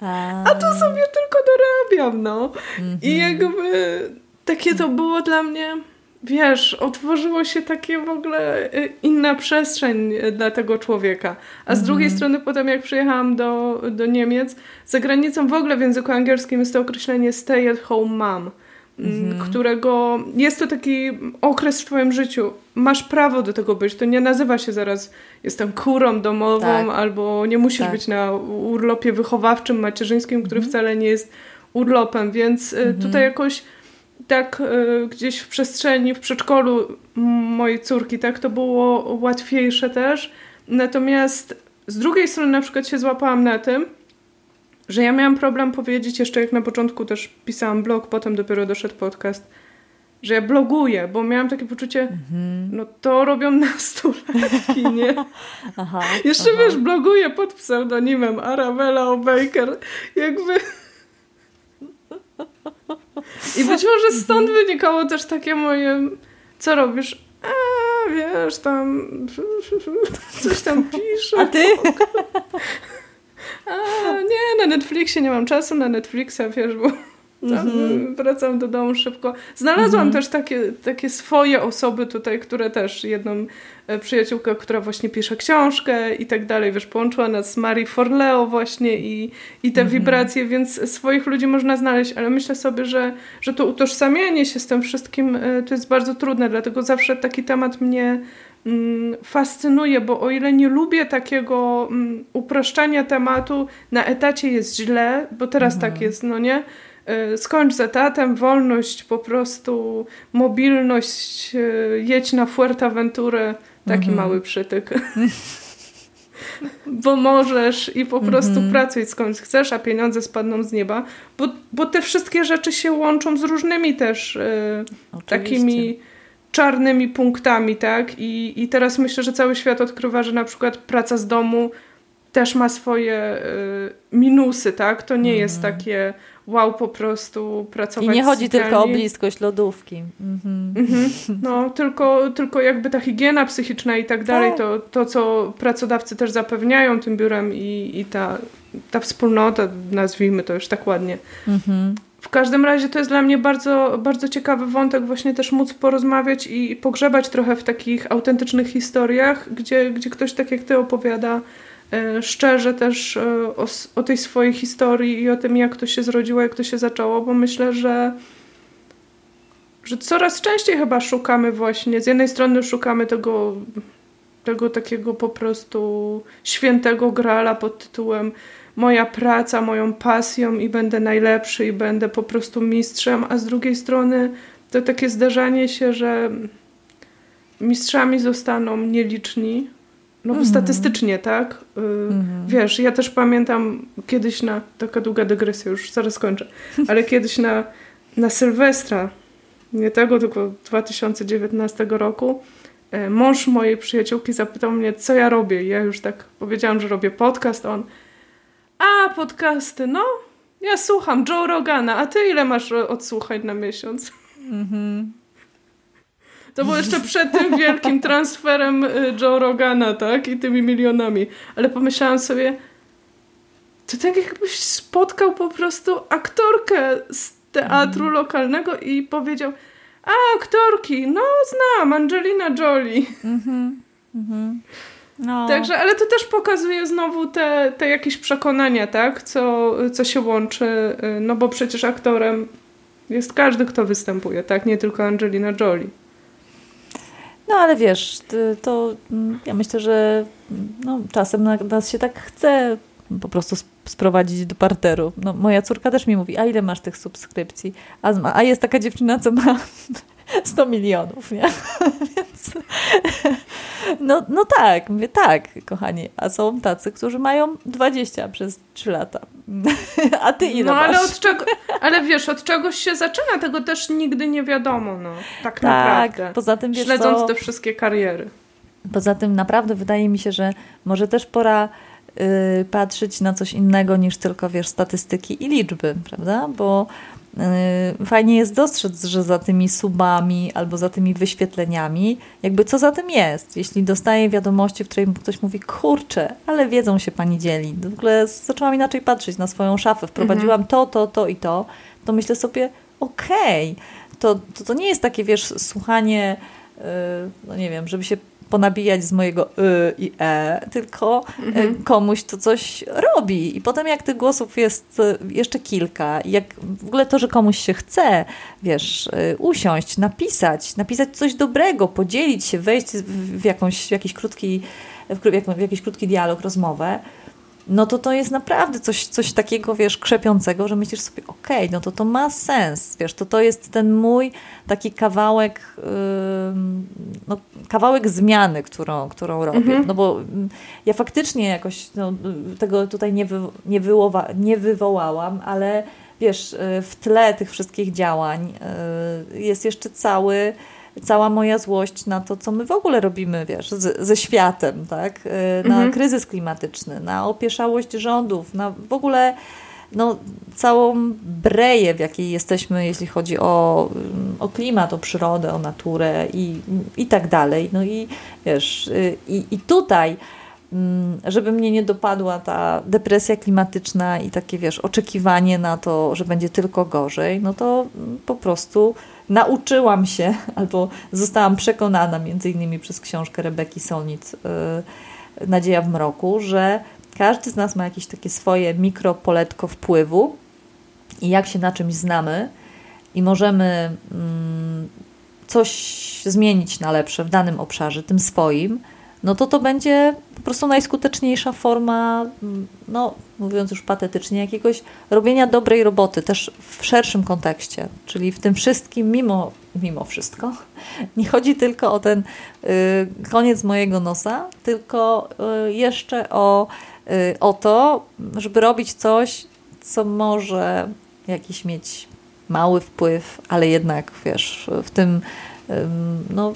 A, A to sobie tylko dorabiam, no. Mm -hmm. I mhm. jakby takie to było dla mnie, wiesz, otworzyło się takie w ogóle y, inna przestrzeń dla tego człowieka. A z mm -hmm. drugiej strony potem jak przyjechałam do, do Niemiec, za granicą w ogóle w języku angielskim jest to określenie stay at home mom mhm. którego jest to taki okres w Twoim życiu. Masz prawo do tego być. To nie nazywa się zaraz jestem kurą domową tak. albo nie musisz tak. być na urlopie wychowawczym, macierzyńskim, który mhm. wcale nie jest urlopem, więc y, mhm. tutaj jakoś tak y, gdzieś w przestrzeni, w przedszkolu mojej córki, tak, to było łatwiejsze też. Natomiast z drugiej strony na przykład się złapałam na tym, że ja miałam problem powiedzieć jeszcze jak na początku też pisałam blog, potem dopiero doszedł podcast, że ja bloguję, bo miałam takie poczucie, mm-hmm. no to robią nastolatki, nie? (laughs) aha, jeszcze aha. wiesz, bloguję pod pseudonimem Arabella O'Baker, jakby... I być może stąd mhm. wynikało też takie moje, co robisz? A, wiesz, tam coś tam piszę. A ty? (laughs) A, nie, na Netflixie nie mam czasu na Netflixa, wiesz, bo tam mm-hmm. wracam do domu szybko. Znalazłam mm-hmm. też takie, takie swoje osoby tutaj, które też jedną e, przyjaciółkę, która właśnie pisze książkę i tak dalej, wiesz, połączyła nas z Marii Forleo właśnie i, i te mm-hmm. wibracje, więc swoich ludzi można znaleźć, ale myślę sobie, że, że to utożsamianie się z tym wszystkim e, to jest bardzo trudne, dlatego zawsze taki temat mnie fascynuje, bo o ile nie lubię takiego um, upraszczania tematu, na etacie jest źle, bo teraz mhm. tak jest, no nie? E, skończ z etatem, wolność, po prostu mobilność, e, jedź na Fuerteventurę, taki mhm. mały przytyk. (laughs) bo możesz i po prostu mhm. pracuj skąd chcesz, a pieniądze spadną z nieba, bo, bo te wszystkie rzeczy się łączą z różnymi też e, takimi czarnymi punktami, tak? I, I teraz myślę, że cały świat odkrywa, że na przykład praca z domu też ma swoje y, minusy, tak? To nie mm. jest takie wow, po prostu pracować I nie chodzi tylko o bliskość lodówki. Mhm. Mhm. (laughs) No, tylko, tylko jakby ta higiena psychiczna i tak dalej, tak. to, to co pracodawcy też zapewniają tym biurem i, i ta, ta wspólnota, nazwijmy to już tak ładnie. Mhm. W każdym razie to jest dla mnie bardzo, bardzo ciekawy wątek, właśnie też móc porozmawiać i pogrzebać trochę w takich autentycznych historiach, gdzie, gdzie ktoś tak jak ty opowiada E, szczerze też e, o, o, tej swojej historii i o tym, jak to się zrodziło, jak to się zaczęło, bo myślę, że, że coraz częściej chyba szukamy właśnie, z jednej strony szukamy tego, tego takiego po prostu świętego grala pod tytułem moja praca, moją pasją i będę najlepszy i będę po prostu mistrzem, a z drugiej strony to takie zdarzanie się, że mistrzami zostaną nieliczni, no bo mm. statystycznie, tak? Y, mm. Wiesz, ja też pamiętam kiedyś na, taka długa dygresja, już zaraz kończę, (laughs) ale kiedyś na, na Sylwestra, nie tego, tylko 2019 roku, e, mąż mojej przyjaciółki zapytał mnie, co ja robię. I ja już tak powiedziałam, że robię podcast, on a, podcasty, no, ja słucham Joe Rogana, a ty ile masz odsłuchań na miesiąc? Mhm. To było jeszcze przed tym wielkim transferem y, Joe Rogana, tak? I tymi milionami. Ale pomyślałam sobie, to tak jakbyś spotkał po prostu aktorkę z teatru mm. lokalnego i powiedział, a aktorki, no znam, Angelina Jolie. Mm -hmm. Mm. No. Także, ale to też pokazuje znowu te, te jakieś przekonania, tak? Co, co się łączy, y, no bo przecież aktorem jest każdy, kto występuje, tak? Nie tylko Angelina Jolie. No ale wiesz, to mm, ja myślę, że no, czasem nas się tak chce po prostu sprowadzić do parteru. No, moja córka też mi mówi, a ile masz tych subskrypcji? A, a jest taka dziewczyna, co ma 100 milionów, nie? (laughs) Więc no, no tak, mówię tak, kochani. A są tacy, którzy mają 20 przez 3 lata. (laughs) A ty ile No masz? ale od czego, ale wiesz, od czegoś się zaczyna, tego też nigdy nie wiadomo, no. Tak, tak naprawdę. Poza tym, wiesz Śledząc co, te wszystkie kariery. Poza tym naprawdę wydaje mi się, że może też pora y, patrzeć na coś innego niż tylko, wiesz, statystyki i liczby, prawda? Bo fajnie jest dostrzec, że za tymi subami albo za tymi wyświetleniami, jakby co za tym jest. Jeśli dostaję wiadomości, w której ktoś mówi, kurczę, ale wiedzą się pani dzieli. W ogóle zaczęłam inaczej patrzeć na swoją szafę, wprowadziłam mhm. to, to, to i to, to myślę sobie, okej, okay, to, to, to nie jest takie, wiesz, słuchanie, yy, no nie wiem, żeby się ponabijać z mojego y i e, tylko y, mhm. komuś to coś robi. I potem jak tych głosów jest y, jeszcze kilka, jak w ogóle to, że komuś się chce, wiesz, y, usiąść, napisać, napisać coś dobrego, podzielić się, wejść w, jakąś, w jakiś krótki w jakiś krótki dialog, rozmowę, no to to jest naprawdę coś, coś takiego, wiesz, krzepiącego, że myślisz sobie, okej, okay, no to to ma sens, wiesz, to to jest ten mój taki kawałek, yy, no, kawałek zmiany, którą, którą robię, mhm. no bo mm, ja faktycznie jakoś no, tego tutaj nie, wy, nie, wywoła, nie wywołałam, ale wiesz, y, w tle tych wszystkich działań yy, jest jeszcze cały cała moja złość na to, co my w ogóle robimy, wiesz, z, ze światem, tak? Y, na mhm. kryzys klimatyczny, na opieszałość rządów, na w ogóle no, całą breję, w jakiej jesteśmy, jeśli chodzi o, o klimat, o przyrodę, o naturę i, i tak dalej. No i wiesz, y, i, i tutaj mm, żeby mnie nie dopadła ta depresja klimatyczna i takie, wiesz, oczekiwanie na to, że będzie tylko gorzej, no to po prostu nauczyłam się, albo zostałam przekonana, między innymi przez książkę Rebeki Solnic, yy, Nadzieja w mroku, że każdy z nas ma jakieś takie swoje mikropoletko wpływu i jak się na czymś znamy i możemy mm, coś zmienić na lepsze w danym obszarze, tym swoim, no to to będzie po prostu najskuteczniejsza forma, no mówiąc już patetycznie, jakiegoś robienia dobrej roboty, też w szerszym kontekście, czyli w tym wszystkim, mimo, mimo wszystko, (laughs) nie chodzi tylko o ten y, koniec mojego nosa, tylko y, jeszcze o, y, o to, żeby robić coś, co może jakiś mieć mały wpływ, ale jednak, wiesz, w tym no,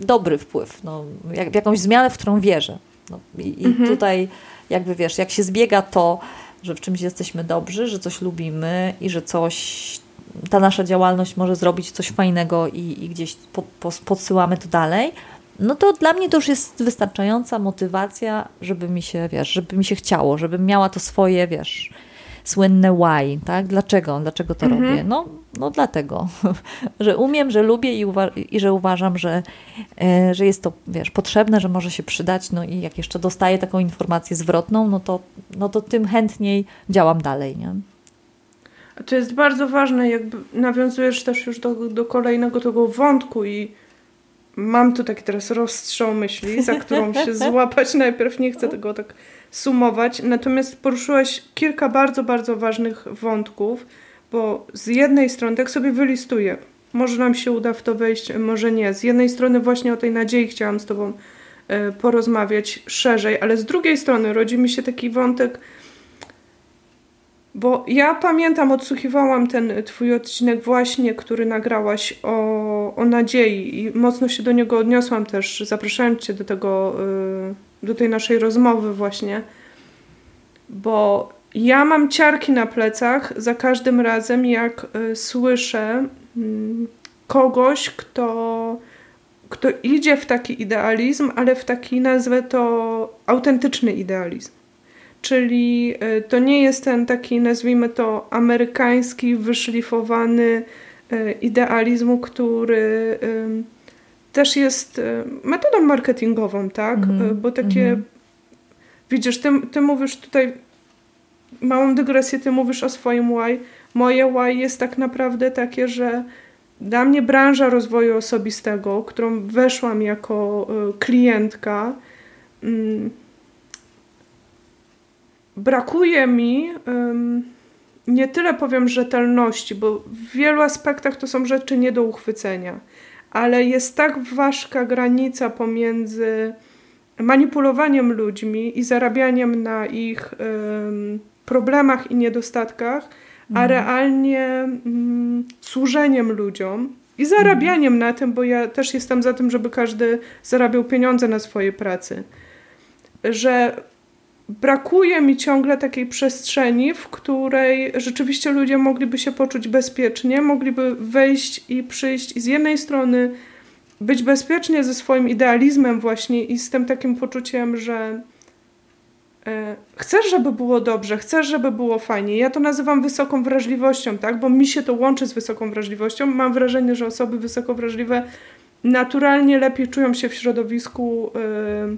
dobry wpływ, no, jak, jakąś zmianę, w którą wierzę. No, I, mhm. tutaj jakby wiesz, jak się zbiega to, że w czymś jesteśmy dobrzy, że coś lubimy i że coś, ta nasza działalność może zrobić coś fajnego i, i gdzieś po, po, podsyłamy to dalej, no to dla mnie to już jest wystarczająca motywacja, żeby mi się, wiesz, żeby mi się chciało, żebym miała to swoje, wiesz, słynne why, tak? Dlaczego? Dlaczego to mhm. robię? No, no dlatego, (laughs) że umiem, że lubię i, i że uważam, że, e, że jest to, wiesz, potrzebne, że może się przydać, no i jak jeszcze dostaję taką informację zwrotną, no to, no to tym chętniej działam dalej, nie? To jest bardzo ważne, jakby nawiązujesz też już do, do kolejnego tego wątku i mam tu taki teraz rozstrzał myśli, za którą się (laughs) złapać najpierw, nie chcę tego tak sumować, natomiast poruszyłaś kilka bardzo, bardzo ważnych wątków, bo z jednej strony, tak sobie wylistuję, może nam się uda w to wejść, może nie. Z jednej strony właśnie o tej nadziei chciałam z Tobą e, porozmawiać szerzej, ale z drugiej strony rodzi mi się taki wątek, bo ja pamiętam, odsłuchiwałam ten Twój odcinek właśnie, który nagrałaś o, o nadziei i mocno się do niego odniosłam też, zapraszając Cię do tego, y, do tej naszej rozmowy właśnie, bo ja mam ciarki na plecach za każdym razem, jak y, słyszę mm, kogoś, kto, kto idzie w taki idealizm, ale w taki, nazwę to, autentyczny idealizm. Czyli y, to nie jest ten taki, nazwijmy to, amerykański, wyszlifowany y, idealizmu, który też jest metodą marketingową, tak? Mm, Bo takie, mm. widzisz, ty, ty mówisz tutaj małą dygresję, ty mówisz o swoim why. Moje why jest tak naprawdę takie, że dla mnie branża rozwoju osobistego, którą weszłam jako klientka, mm, brakuje mi nie tyle powiem rzetelności, bo w wielu aspektach to są rzeczy nie do uchwycenia, ale jest tak ważka granica pomiędzy manipulowaniem ludźmi i zarabianiem na ich problemach i niedostatkach, a mhm. realnie mm, służeniem ludziom i zarabianiem na tym, bo ja też jestem za tym, żeby każdy zarabiał pieniądze na swojej pracy. Że brakuje mi ciągle takiej przestrzeni, w której rzeczywiście ludzie mogliby się poczuć bezpiecznie, mogliby wejść i przyjść i z jednej strony być bezpiecznie ze swoim idealizmem właśnie i z tym takim poczuciem, że E, chcesz, żeby było dobrze, chcesz, żeby było fajnie. Ja to nazywam wysoką wrażliwością, tak? Bo mi się to łączy z wysoką wrażliwością. Mam wrażenie, że osoby wysoko wrażliwe naturalnie lepiej czują się w środowisku, yy,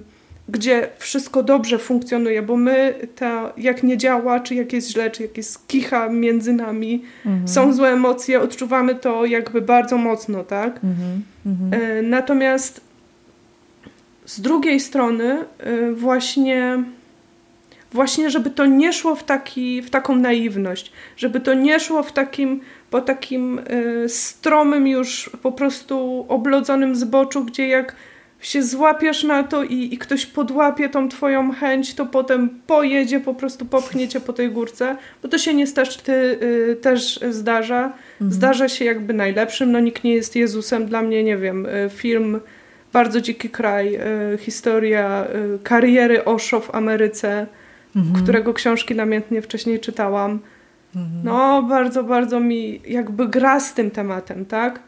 gdzie wszystko dobrze funkcjonuje, bo my, ta, jak nie działa, czy jak jest źle, czy jak jest kicha między nami, mhm. są złe emocje, odczuwamy to jakby bardzo mocno, tak? Mhm. Yy, natomiast z drugiej strony, yy, właśnie właśnie, żeby to nie szło w, taki, w taką naiwność, żeby to nie szło w takim, po takim y, stromym już po prostu oblodzonym zboczu, gdzie jak się złapiesz na to i, i ktoś podłapie tą twoją chęć, to potem pojedzie, po prostu popchnie cię po tej górce, bo to się niestety y, też zdarza. Mhm. Zdarza się jakby najlepszym, no nikt nie jest Jezusem, dla mnie, nie wiem, y, film Bardzo Dziki Kraj, y, historia y, kariery Osho w Ameryce, mhm. którego książki namiętnie wcześniej czytałam. Mhm. No, bardzo, bardzo mi jakby gra z tym tematem, tak?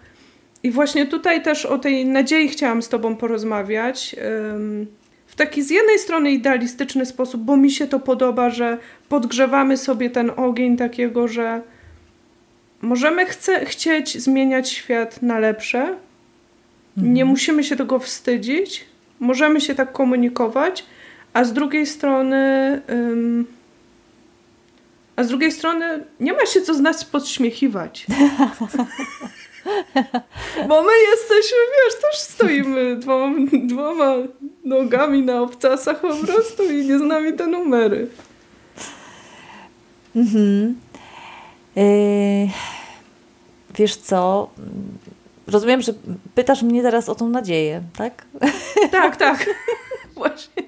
I właśnie tutaj też o tej nadziei chciałam z Tobą porozmawiać. W taki z jednej strony idealistyczny sposób, bo mi się to podoba, że podgrzewamy sobie ten ogień takiego, że możemy chce, chcieć zmieniać świat na lepsze. Mhm. Nie musimy się tego wstydzić. Możemy się tak komunikować, a z drugiej strony um, a z drugiej strony nie ma się co z nas podśmiechiwać. (laughs) Bo my jesteśmy, wiesz, też stoimy dwoma, dwoma nogami na obcasach po prostu i nie znamy te numery. Mhm. Yy, wiesz co? Rozumiem, że pytasz mnie teraz o tą nadzieję, tak? Tak, tak. (laughs) Właśnie.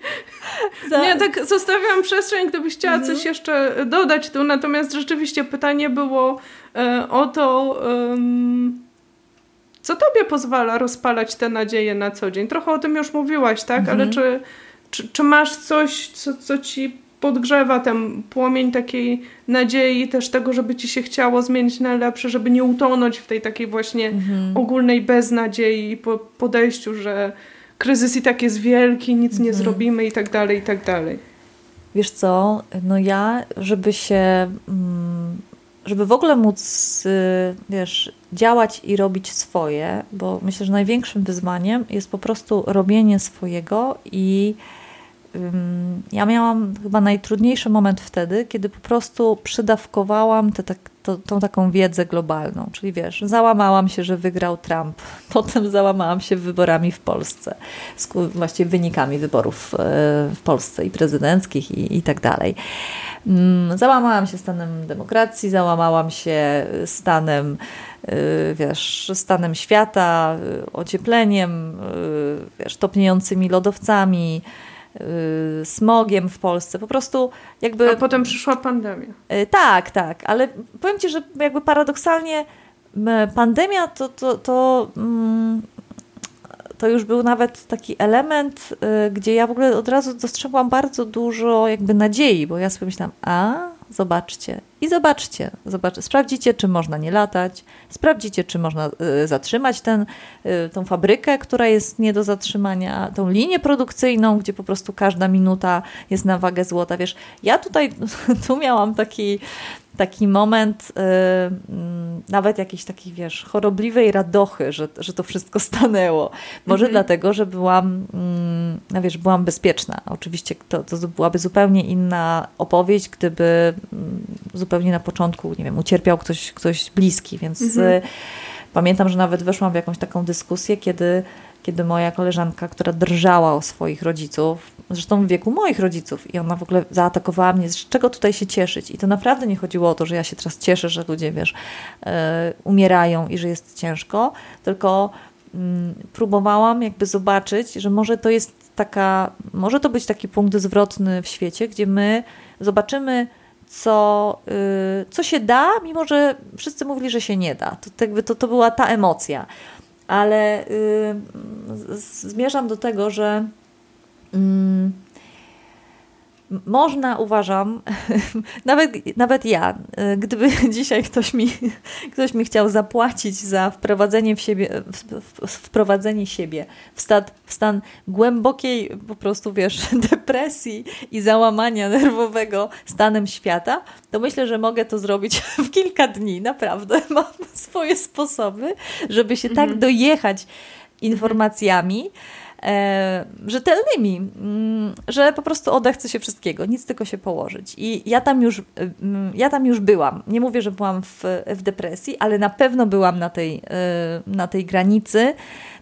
Za... Nie, tak zostawiam przestrzeń, gdybyś chciała mhm. coś jeszcze dodać tu, natomiast rzeczywiście pytanie było e, o to, um, co tobie pozwala rozpalać te nadzieje na co dzień? Trochę o tym już mówiłaś, tak? Mhm. Ale czy, czy, czy masz coś, co, co ci podgrzewa ten płomień takiej nadziei, też tego, żeby ci się chciało zmienić na lepsze, żeby nie utonąć w tej takiej właśnie mhm. ogólnej beznadziei i po, podejściu, że kryzys i tak jest wielki, nic mhm. nie zrobimy i tak dalej, i tak dalej. Wiesz co, no ja, żeby się, mm, żeby w ogóle móc, y, wiesz, działać i robić swoje, bo myślę, że największym wyzwaniem jest po prostu robienie swojego i ja miałam chyba najtrudniejszy moment wtedy, kiedy po prostu przydawkowałam tę tak, tą taką wiedzę globalną. Czyli wiesz, załamałam się, że wygrał Trump, (laughs) potem załamałam się wyborami w Polsce, właściwie wynikami wyborów e, w Polsce i prezydenckich i, i tak dalej. Mm, załamałam się stanem demokracji, załamałam się stanem e, wiesz, stanem świata, e, ociepleniem, wiesz, topniejącymi lodowcami, Y, smogiem w Polsce. Po prostu jakby... A potem przyszła pandemia. Y, tak, tak, ale powiem Ci, że jakby paradoksalnie pandemia to, to, to, mm, to już był nawet taki element, y, gdzie ja w ogóle od razu dostrzegłam bardzo dużo jakby nadziei, bo ja sobie myślałam, a zobaczcie i zobaczcie, zobaczcie, sprawdzicie, czy można nie latać, sprawdzicie, czy można y, zatrzymać ten, y, tą fabrykę, która jest nie do zatrzymania, tą linię produkcyjną, gdzie po prostu każda minuta jest na wagę złota. Wiesz, ja tutaj (laughs) tu miałam taki taki moment yy, nawet jakiejś takiej, wiesz, chorobliwej radochy, że, że to wszystko stanęło. Może mm -hmm. dlatego, że byłam, yy, no wiesz, byłam bezpieczna. Oczywiście to, to byłaby zupełnie inna opowieść, gdyby yy, zupełnie na początku, nie wiem, ucierpiał ktoś, ktoś bliski, więc mm -hmm. pamiętam, że nawet weszłam w jakąś taką dyskusję, kiedy kiedy moja koleżanka, która drżała o swoich rodziców, zresztą w wieku moich rodziców, i ona w ogóle zaatakowała mnie, z czego tutaj się cieszyć. I to naprawdę nie chodziło o to, że ja się teraz cieszę, że ludzie, wiesz, yy, umierają i że jest ciężko, tylko yy, próbowałam jakby zobaczyć, że może to jest taka, może to być taki punkt zwrotny w świecie, gdzie my zobaczymy, co, yy, co się da, mimo że wszyscy mówili, że się nie da. To, jakby to, to była ta emocja ale y, zmierzam do tego, że mm, można, uważam, (laughs) nawet, nawet ja, y, gdyby (laughs) dzisiaj ktoś mi, ktoś mi chciał zapłacić za wprowadzenie, w siebie, wprowadzenie siebie w stan, w stan głębokiej po prostu, wiesz, (laughs) depresji i załamania nerwowego stanem świata, to myślę, że mogę to zrobić w kilka dni, naprawdę. Mam swoje sposoby, żeby się tak mhm. tak dojechać informacjami, mhm rzetelnymi, mm, że po prostu odechce się wszystkiego, nic tylko się położyć. I ja tam już, mm, ja tam już byłam. Nie mówię, że byłam w, w depresji, ale na pewno byłam na tej, e, na tej granicy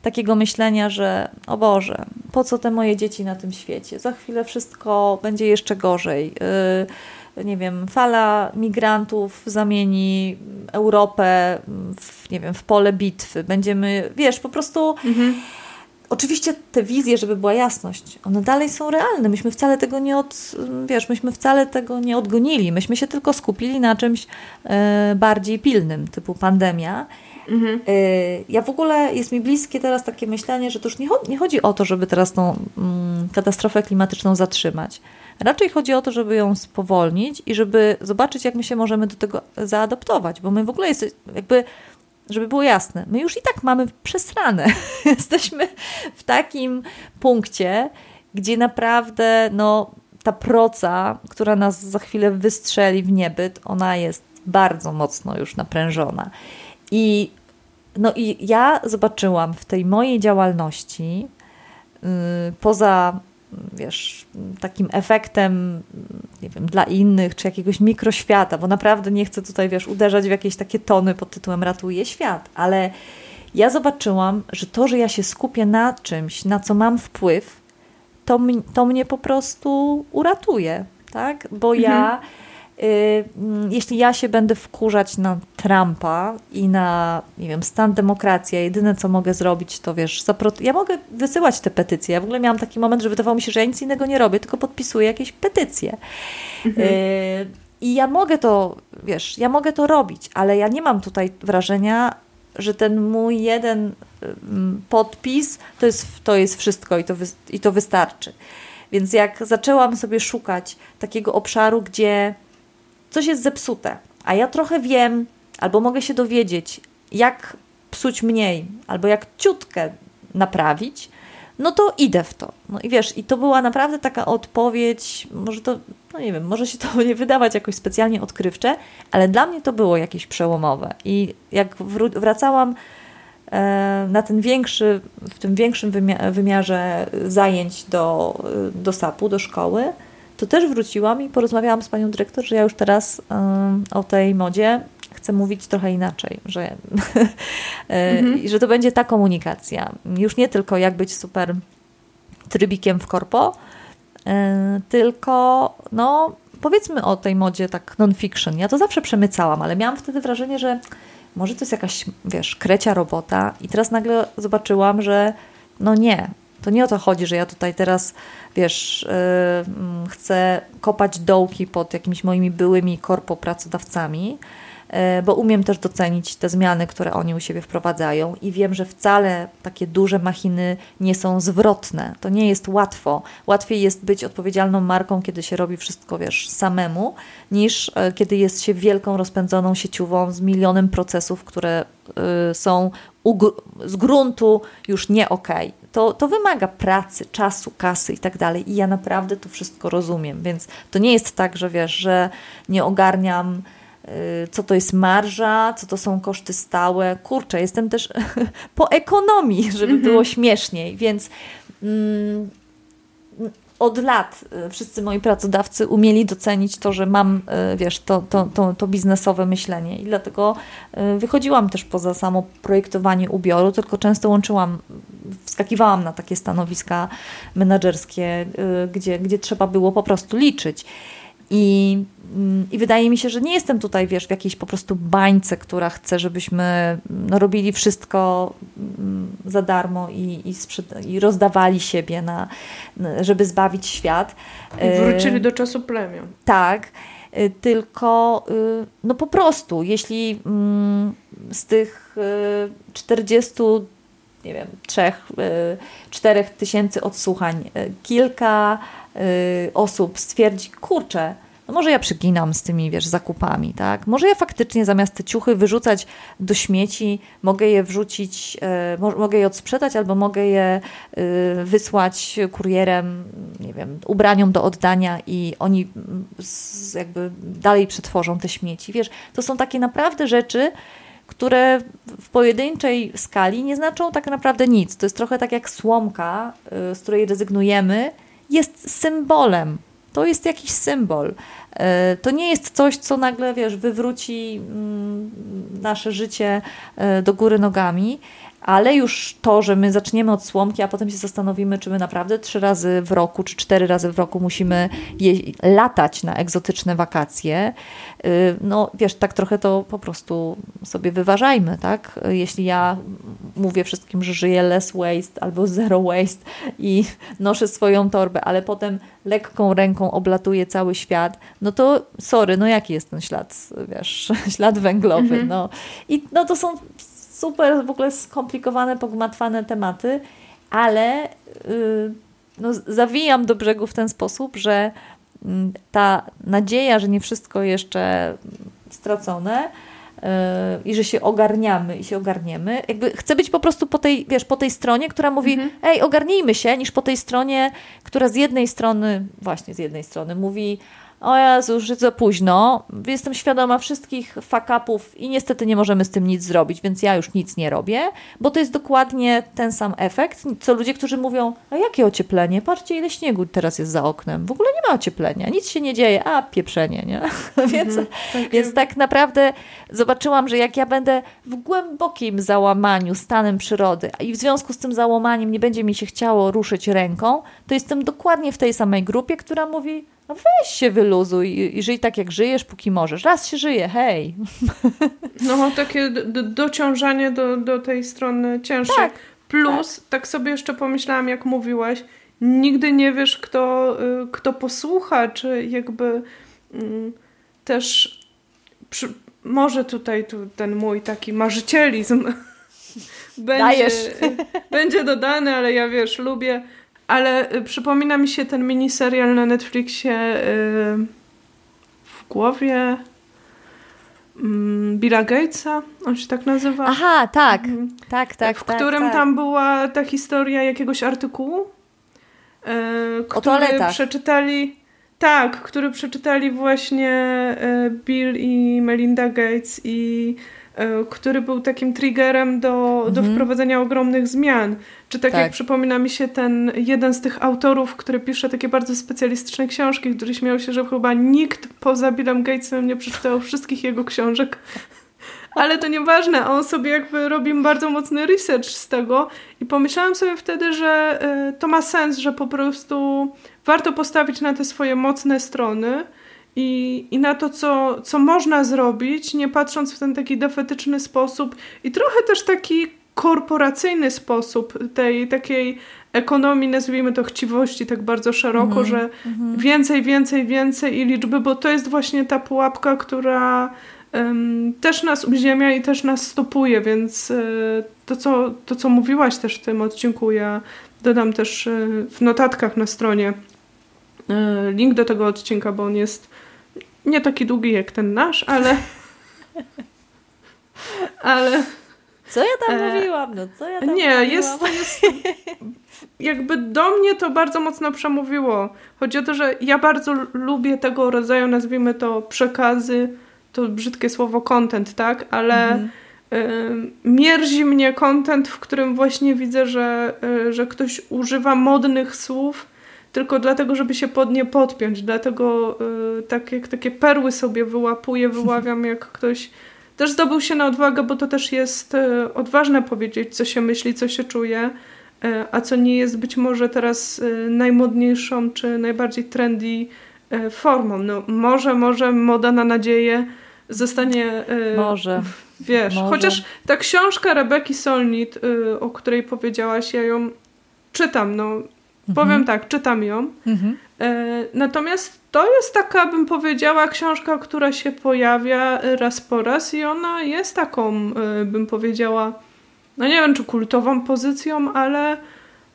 takiego myślenia, że o Boże, po co te moje dzieci na tym świecie? Za chwilę wszystko będzie jeszcze gorzej. E, nie wiem, fala migrantów zamieni Europę w, nie wiem, w pole bitwy. Będziemy, wiesz, po prostu. Mhm Oczywiście te wizje, żeby była jasność, one dalej są realne. Myśmy wcale tego nie od, wiesz, myśmy wcale tego nie odgonili. Myśmy się tylko skupili na czymś e, bardziej pilnym, typu pandemia. Mhm. E, ja w ogóle jest mi bliskie teraz takie myślenie, że to już nie, nie chodzi o to, żeby teraz tą mm, katastrofę klimatyczną zatrzymać. Raczej chodzi o to, żeby ją spowolnić i żeby zobaczyć, jak my się możemy do tego zaadoptować, bo my w ogóle jest jakby żeby było jasne, my już i tak mamy przesrane. (laughs) Jesteśmy w takim punkcie, gdzie naprawdę no, ta proca, która nas za chwilę wystrzeli w niebyt, ona jest bardzo mocno już naprężona. I, no i ja zobaczyłam w tej mojej działalności, yy, poza wiesz, takim efektem, nie wiem, dla innych, czy jakiegoś mikroświata, bo naprawdę nie chcę tutaj, wiesz, uderzać w jakieś takie tony pod tytułem ratuję świat, ale ja zobaczyłam, że to, że ja się skupię na czymś, na co mam wpływ, to, to mnie po prostu uratuje, tak? Bo mhm. ja jeśli ja się będę wkurzać na Trumpa i na, nie wiem, stan demokracji, a jedyne co mogę zrobić, to wiesz, ja mogę wysyłać te petycje. Ja w ogóle miałam taki moment, że wydawało mi się, że ja nic innego nie robię, tylko podpisuję jakieś petycje. Mhm. Y, I ja mogę to, wiesz, ja mogę to robić, ale ja nie mam tutaj wrażenia, że ten mój jeden podpis to jest, to jest wszystko i to, i to wystarczy. Więc jak zaczęłam sobie szukać takiego obszaru, gdzie coś jest zepsute, a ja trochę wiem, albo mogę się dowiedzieć, jak psuć mniej, albo jak ciutkę naprawić, no to idę w to. No i wiesz, i to była naprawdę taka odpowiedź, może to, no nie wiem, może się to (laughs) nie wydawać jakoś specjalnie odkrywcze, ale dla mnie to było jakieś przełomowe. I jak wracałam e, na ten większy, w tym większym wymiarze zajęć do, do SAP-u, do szkoły, to też wróciłam i porozmawiałam z panią dyrektor, że ja już teraz o tej modzie chcę mówić trochę inaczej, że, (laughs) mhm. że to będzie ta komunikacja. Już nie tylko jak być super trybikiem w korpo, e, tylko no, powiedzmy o tej modzie tak non-fiction. Ja to zawsze przemycałam, ale miałam wtedy wrażenie, że może to jest jakaś, wiesz, krecia robota i teraz nagle zobaczyłam, że no nie, to nie o to chodzi, że ja tutaj teraz, wiesz, yy, chcę kopać dołki pod jakimiś moimi byłymi korpo pracodawcami, E, bo umiem też docenić te zmiany, które oni u siebie wprowadzają i wiem, że wcale takie duże machiny nie są zwrotne. To nie jest łatwo. Łatwiej jest być odpowiedzialną marką, kiedy się robi wszystko, wiesz, samemu, niż e, kiedy jest się wielką, rozpędzoną sieciową z milionem procesów, które y, są z gruntu już nie okej. Okay. To, to wymaga pracy, czasu, kasy i tak dalej. I ja naprawdę to wszystko rozumiem, więc to nie jest tak, że wiesz, że nie ogarniam Y, co to jest marża, co to są koszty stałe. Kurczę, jestem też (laughs) po ekonomii, żeby mhm. było śmieszniej, więc mm, od lat y, wszyscy moi pracodawcy umieli docenić to, że mam, y, wiesz, to, to, to, to biznesowe myślenie i dlatego wychodziłam też poza samo projektowanie ubioru, tylko często łączyłam, wskakiwałam na takie stanowiska menedżerskie, gdzie, gdzie trzeba było po prostu liczyć. I, mm, I wydaje mi się, że nie jestem tutaj, wiesz, w jakiejś po prostu bańce, która chce, żebyśmy no, robili wszystko mm, za darmo i, i, i rozdawali siebie, na, żeby zbawić świat. I wrócili do czasu plemion. Tak, y, tylko y, no po prostu, jeśli mm, z tych 40 y, nie wiem, trzech, czterech tysięcy odsłuchań, kilka Y, osób stwierdzi, kurczę, no może ja przyginam z tymi, wiesz, zakupami, tak? Może ja faktycznie zamiast te ciuchy wyrzucać do śmieci, mogę je wrzucić, e, mogę je odsprzedać albo mogę je y, wysłać kurierem, nie wiem, ubraniom do oddania i oni jakby dalej przetworzą te śmieci. Wiesz, to są takie naprawdę rzeczy, które w pojedynczej skali nie znaczą tak naprawdę nic. To jest trochę tak jak słomka, y, z której rezygnujemy, jest symbolem. To jest jakiś symbol. E, to nie jest coś, co nagle, wiesz, wywróci mm, nasze życie e, do góry nogami, ale już to, że my zaczniemy od słomki, a potem się zastanowimy, czy my naprawdę trzy razy w roku, czy cztery razy w roku musimy latać na egzotyczne wakacje, y, no wiesz, tak trochę to po prostu sobie wyważajmy, tak? Jeśli ja mówię wszystkim, że żyję less waste albo zero waste i noszę swoją torbę, ale potem lekką ręką oblatuję cały świat, no to sorry, no jaki jest ten ślad, wiesz, (laughs) ślad węglowy, mhm. no. I no to są super w ogóle skomplikowane, pogmatwane tematy, ale yy, no, zawijam do brzegu w ten sposób, że yy, ta nadzieja, że nie wszystko jeszcze stracone, y, i że się ogarniamy i się ogarniemy. Jakby chcę być po prostu po tej, wiesz, po tej stronie, która mówi, mhm. ej, ogarnijmy się, niż po tej stronie, która z jednej strony, właśnie z jednej strony mówi, o Jezu, już za późno, jestem świadoma wszystkich fuck-upów i niestety nie możemy z tym nic zrobić, więc ja już nic nie robię, bo to jest dokładnie ten sam efekt, co ludzie, którzy mówią, a jakie ocieplenie, patrzcie ile śniegu teraz jest za oknem, w ogóle nie ma ocieplenia, nic się nie dzieje, a pieprzenie, nie? (laughs) więc, mhm, tak więc tak naprawdę zobaczyłam, że jak ja będę w głębokim załamaniu stanem przyrody i w związku z tym załamaniem nie będzie mi się chciało ruszyć ręką, to jestem dokładnie w tej samej grupie, która mówi, no weź się wyluzuj i żyj tak, jak żyjesz, póki możesz. Raz się żyje, hej. No, takie dociążanie do, do tej strony cięższej. Tak, Plus, tak. tak sobie jeszcze pomyślałam, jak mówiłaś, nigdy nie wiesz, kto, y, kto posłucha, czy jakby mm, też przy, może tutaj tu ten mój taki marzycielizm (laughs) będzie, będzie dodany, ale ja wiesz, lubię. Ale y, przypomina mi się ten miniserial na Netflixie yy, w głowie mm, Billa Gatesa, on się tak nazywa. Aha, tak, mhm. tak, tak. W tak, którym tak. tam była ta historia jakiegoś artykułu, yy, który przeczytali. Tak, który przeczytali właśnie Bill i Melinda Gates i który był takim triggerem do, mhm. do wprowadzenia ogromnych zmian. Czy tak, tak, jak przypomina mi się ten jeden z tych autorów, który pisze takie bardzo specjalistyczne książki, który śmiał się, że chyba nikt poza Billem Gatesem nie przeczytał wszystkich jego książek. (laughs) Ale to nieważne, on sobie jakby robi bardzo mocny research z tego i pomyślałam sobie wtedy, że y, to ma sens, że po prostu warto postawić na te swoje mocne strony, i, i na to, co, co można zrobić, nie patrząc w ten taki defetyczny sposób i trochę też taki korporacyjny sposób tej takiej ekonomii, nazwijmy to chciwości tak bardzo szeroko, mm -hmm. że mm -hmm. więcej, więcej, więcej i liczby, bo to jest właśnie ta pułapka, która um, też nas uziemia i też nas stopuje, więc y, to, co, to, co mówiłaś też w tym odcinku, ja dodam też y, w notatkach na stronie y, link do tego odcinka, bo on jest nie taki długi jak ten nasz, ale. (laughs) ale. Co ja tam e... mówiłam? No, co ja tam Nie, mówiłam? jest, jest. (laughs) Jakby do mnie to bardzo mocno przemówiło. Chodzi o to, że ja bardzo lubię tego rodzaju, nazwijmy to przekazy, to brzydkie słowo content, tak? Ale. Mhm. Y, mierzi mnie content, w którym właśnie widzę, że, y, że ktoś używa modnych słów tylko dlatego, żeby się pod nie podpiąć. Dlatego y, tak jak takie perły sobie wyłapuję, wyławiam, jak ktoś też zdobył się na odwagę, bo to też jest y, odważne powiedzieć, co się myśli, co się czuje, y, a co nie jest być może teraz y, najmodniejszą czy najbardziej trendy formą. No, może, może moda na nadzieję zostanie. Może. Wiesz, może. chociaż ta książka Rebeki Solnit, o której powiedziałaś, ja ją czytam. No, Mhm. Powiem tak, czytam ją. Mhm. E, natomiast to jest taka, bym powiedziała, książka, która się pojawia raz po raz i ona jest taką, e, bym powiedziała, no nie wiem czy kultową pozycją, ale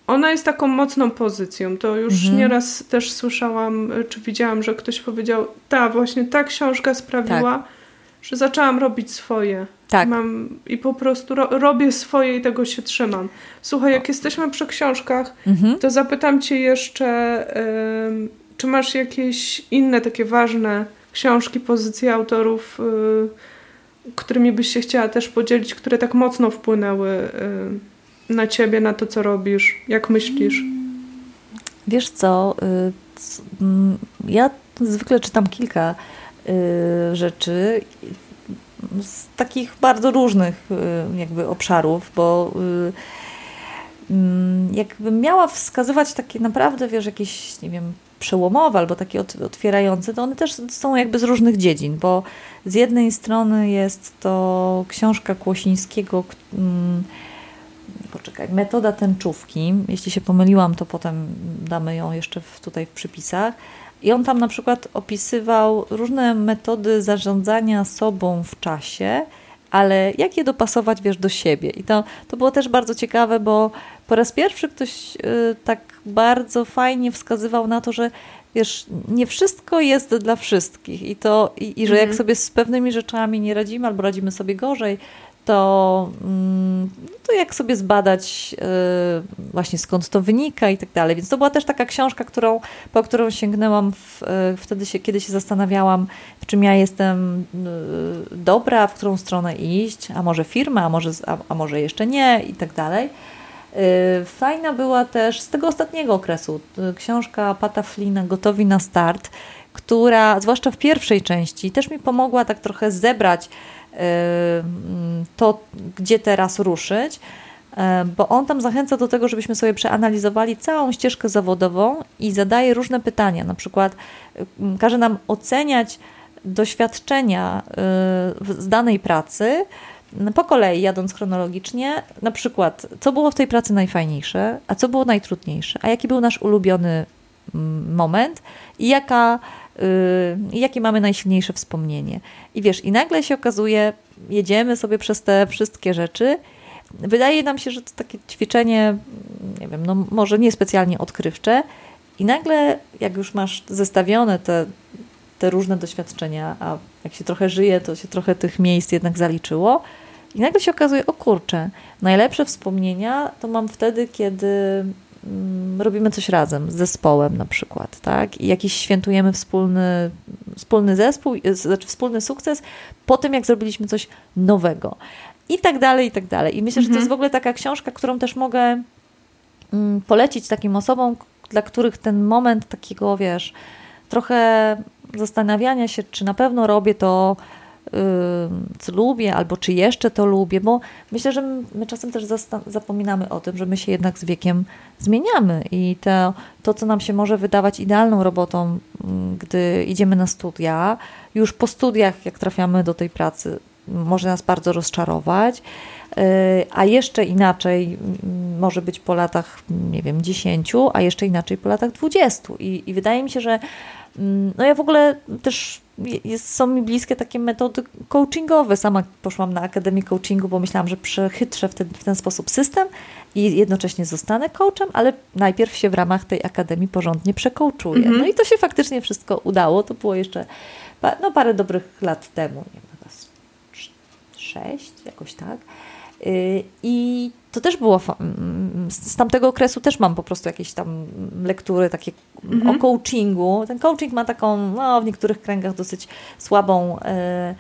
ona jest taką mocną pozycją. To już mhm. nieraz też słyszałam, e, czy widziałam, że ktoś powiedział, ta właśnie ta książka sprawiła, tak. Że zaczęłam robić swoje. Tak. Mam, I po prostu ro, robię swoje i tego się trzymam. Słuchaj, jak jesteśmy przy książkach, mhm. to zapytam Cię jeszcze, y, czy masz jakieś inne takie ważne książki, pozycje autorów, y, którymi byś się chciała też podzielić, które tak mocno wpłynęły y, na Ciebie, na to, co robisz? Jak myślisz? Wiesz co, mm, ja zwykle czytam kilka rzeczy z takich bardzo różnych y, jakby obszarów, bo y, mm, jakbym miała wskazywać takie naprawdę, wiesz, jakieś, nie wiem, przełomowe albo takie otwierające, to one też są jakby z różnych dziedzin, bo z jednej strony jest to książka Kłosińskiego, mm, poczekaj, metoda tęczówki. Jeśli się pomyliłam, to potem damy ją jeszcze tutaj w przypisach. I on tam na przykład opisywał różne metody zarządzania sobą w czasie, ale jak je dopasować, wiesz, do siebie. I to, to było też bardzo ciekawe, bo po raz pierwszy ktoś y, tak bardzo fajnie wskazywał na to, że wiesz, nie wszystko jest dla wszystkich i to, i, i że jak mhm. sobie z pewnymi rzeczami nie radzimy albo radzimy sobie gorzej, to, mm, to jak sobie zbadać y, właśnie skąd to wynika i tak dalej. Więc to była też taka książka, którą, po którą sięgnęłam w, y, wtedy, się, kiedy się zastanawiałam, w czym ja jestem y, dobra, w którą stronę iść, a może firma, a może, a, a może jeszcze nie i tak dalej. Fajna była też z tego ostatniego okresu książka Pata Flina Gotowi na start, która zwłaszcza w pierwszej części też mi pomogła tak trochę zebrać to, gdzie teraz ruszyć, bo on tam zachęca do tego, żebyśmy sobie przeanalizowali całą ścieżkę zawodową i zadaje różne pytania. Na przykład każe nam oceniać doświadczenia z danej pracy po kolei, jadąc chronologicznie, na przykład, co było w tej pracy najfajniejsze, a co było najtrudniejsze, a jaki był nasz ulubiony moment i jaka yy, jakie mamy najsilniejsze wspomnienie. I wiesz, i nagle się okazuje, jedziemy sobie przez te wszystkie rzeczy. Wydaje nam się, że to takie ćwiczenie, nie wiem, no może niespecjalnie odkrywcze, i nagle, jak już masz zestawione te, te różne doświadczenia, a jak się trochę żyje, to się trochę tych miejsc jednak zaliczyło, i nagle się okazuje, o kurczę, najlepsze wspomnienia to mam wtedy, kiedy robimy coś razem, z zespołem na przykład, tak? I jakiś świętujemy wspólny, wspólny zespół, znaczy wspólny sukces po tym, jak zrobiliśmy coś nowego. I tak dalej, i tak dalej. I myślę, mhm. że to jest mhm. w ogóle taka książka, którą też mogę mm, polecić takim osobom, dla których ten moment takiego, wiesz, trochę zastanawiania się, czy na pewno robię to, co lubię, albo czy jeszcze to lubię, bo myślę, że my czasem też zapominamy o tym, że my się jednak z wiekiem zmieniamy i to, to, co nam się może wydawać idealną robotą, gdy idziemy na studia, już po studiach, jak trafiamy do tej pracy, może nas bardzo rozczarować, y, a jeszcze inaczej może być po latach, nie wiem, 10, a jeszcze inaczej po latach 20. I, i wydaje mi się, że no ja w ogóle też jest, są mi bliskie takie metody coachingowe. Sama poszłam na Akademię Coachingu, bo myślałam, że przechytrzę w ten, w ten sposób system i jednocześnie zostanę coachem, ale najpierw się w ramach tej Akademii porządnie przekołczuję. Mm -hmm. No i to się faktycznie wszystko udało. To było jeszcze no, parę dobrych lat temu, nie wiem, sześć, jakoś tak. Y, I to też było, z tamtego okresu też mam po prostu jakieś tam lektury takie mhm. o coachingu. Ten coaching ma taką, no, w niektórych kręgach dosyć słabą, e,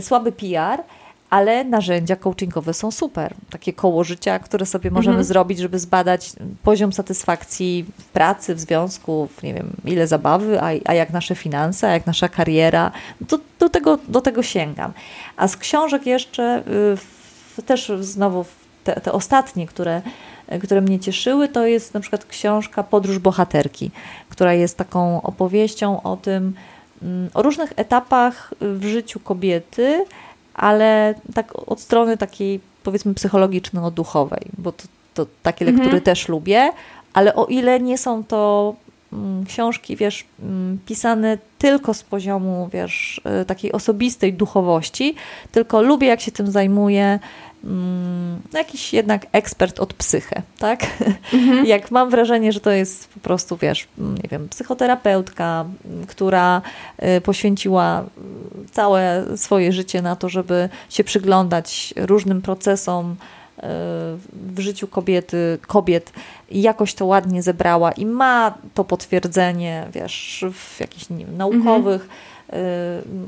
słaby PR, ale narzędzia coachingowe są super. Takie koło życia, które sobie możemy mhm. zrobić, żeby zbadać poziom satysfakcji w pracy, w związku, w nie wiem, ile zabawy, a, a jak nasze finanse, a jak nasza kariera. Do, do, tego, do tego sięgam. A z książek jeszcze też znowu te, te ostatnie, które, które mnie cieszyły, to jest na przykład książka Podróż bohaterki, która jest taką opowieścią o tym, mm, o różnych etapach w życiu kobiety, ale tak od strony takiej powiedzmy psychologiczno-duchowej, bo to, to takie lektury mhm. też lubię, ale o ile nie są to mm, książki, wiesz, mm, pisane tylko z poziomu, wiesz, y, takiej osobistej duchowości, tylko lubię, jak się tym zajmuję, Mm, jakiś jednak ekspert od psychę, tak? Mhm. (laughs) Jak mam wrażenie, że to jest po prostu, wiesz, nie wiem, psychoterapeutka, która y, poświęciła całe swoje życie na to, żeby się przyglądać różnym procesom y, w życiu kobiety, kobiet i jakoś to ładnie zebrała i ma to potwierdzenie, wiesz, w jakichś nie wiem, naukowych, mhm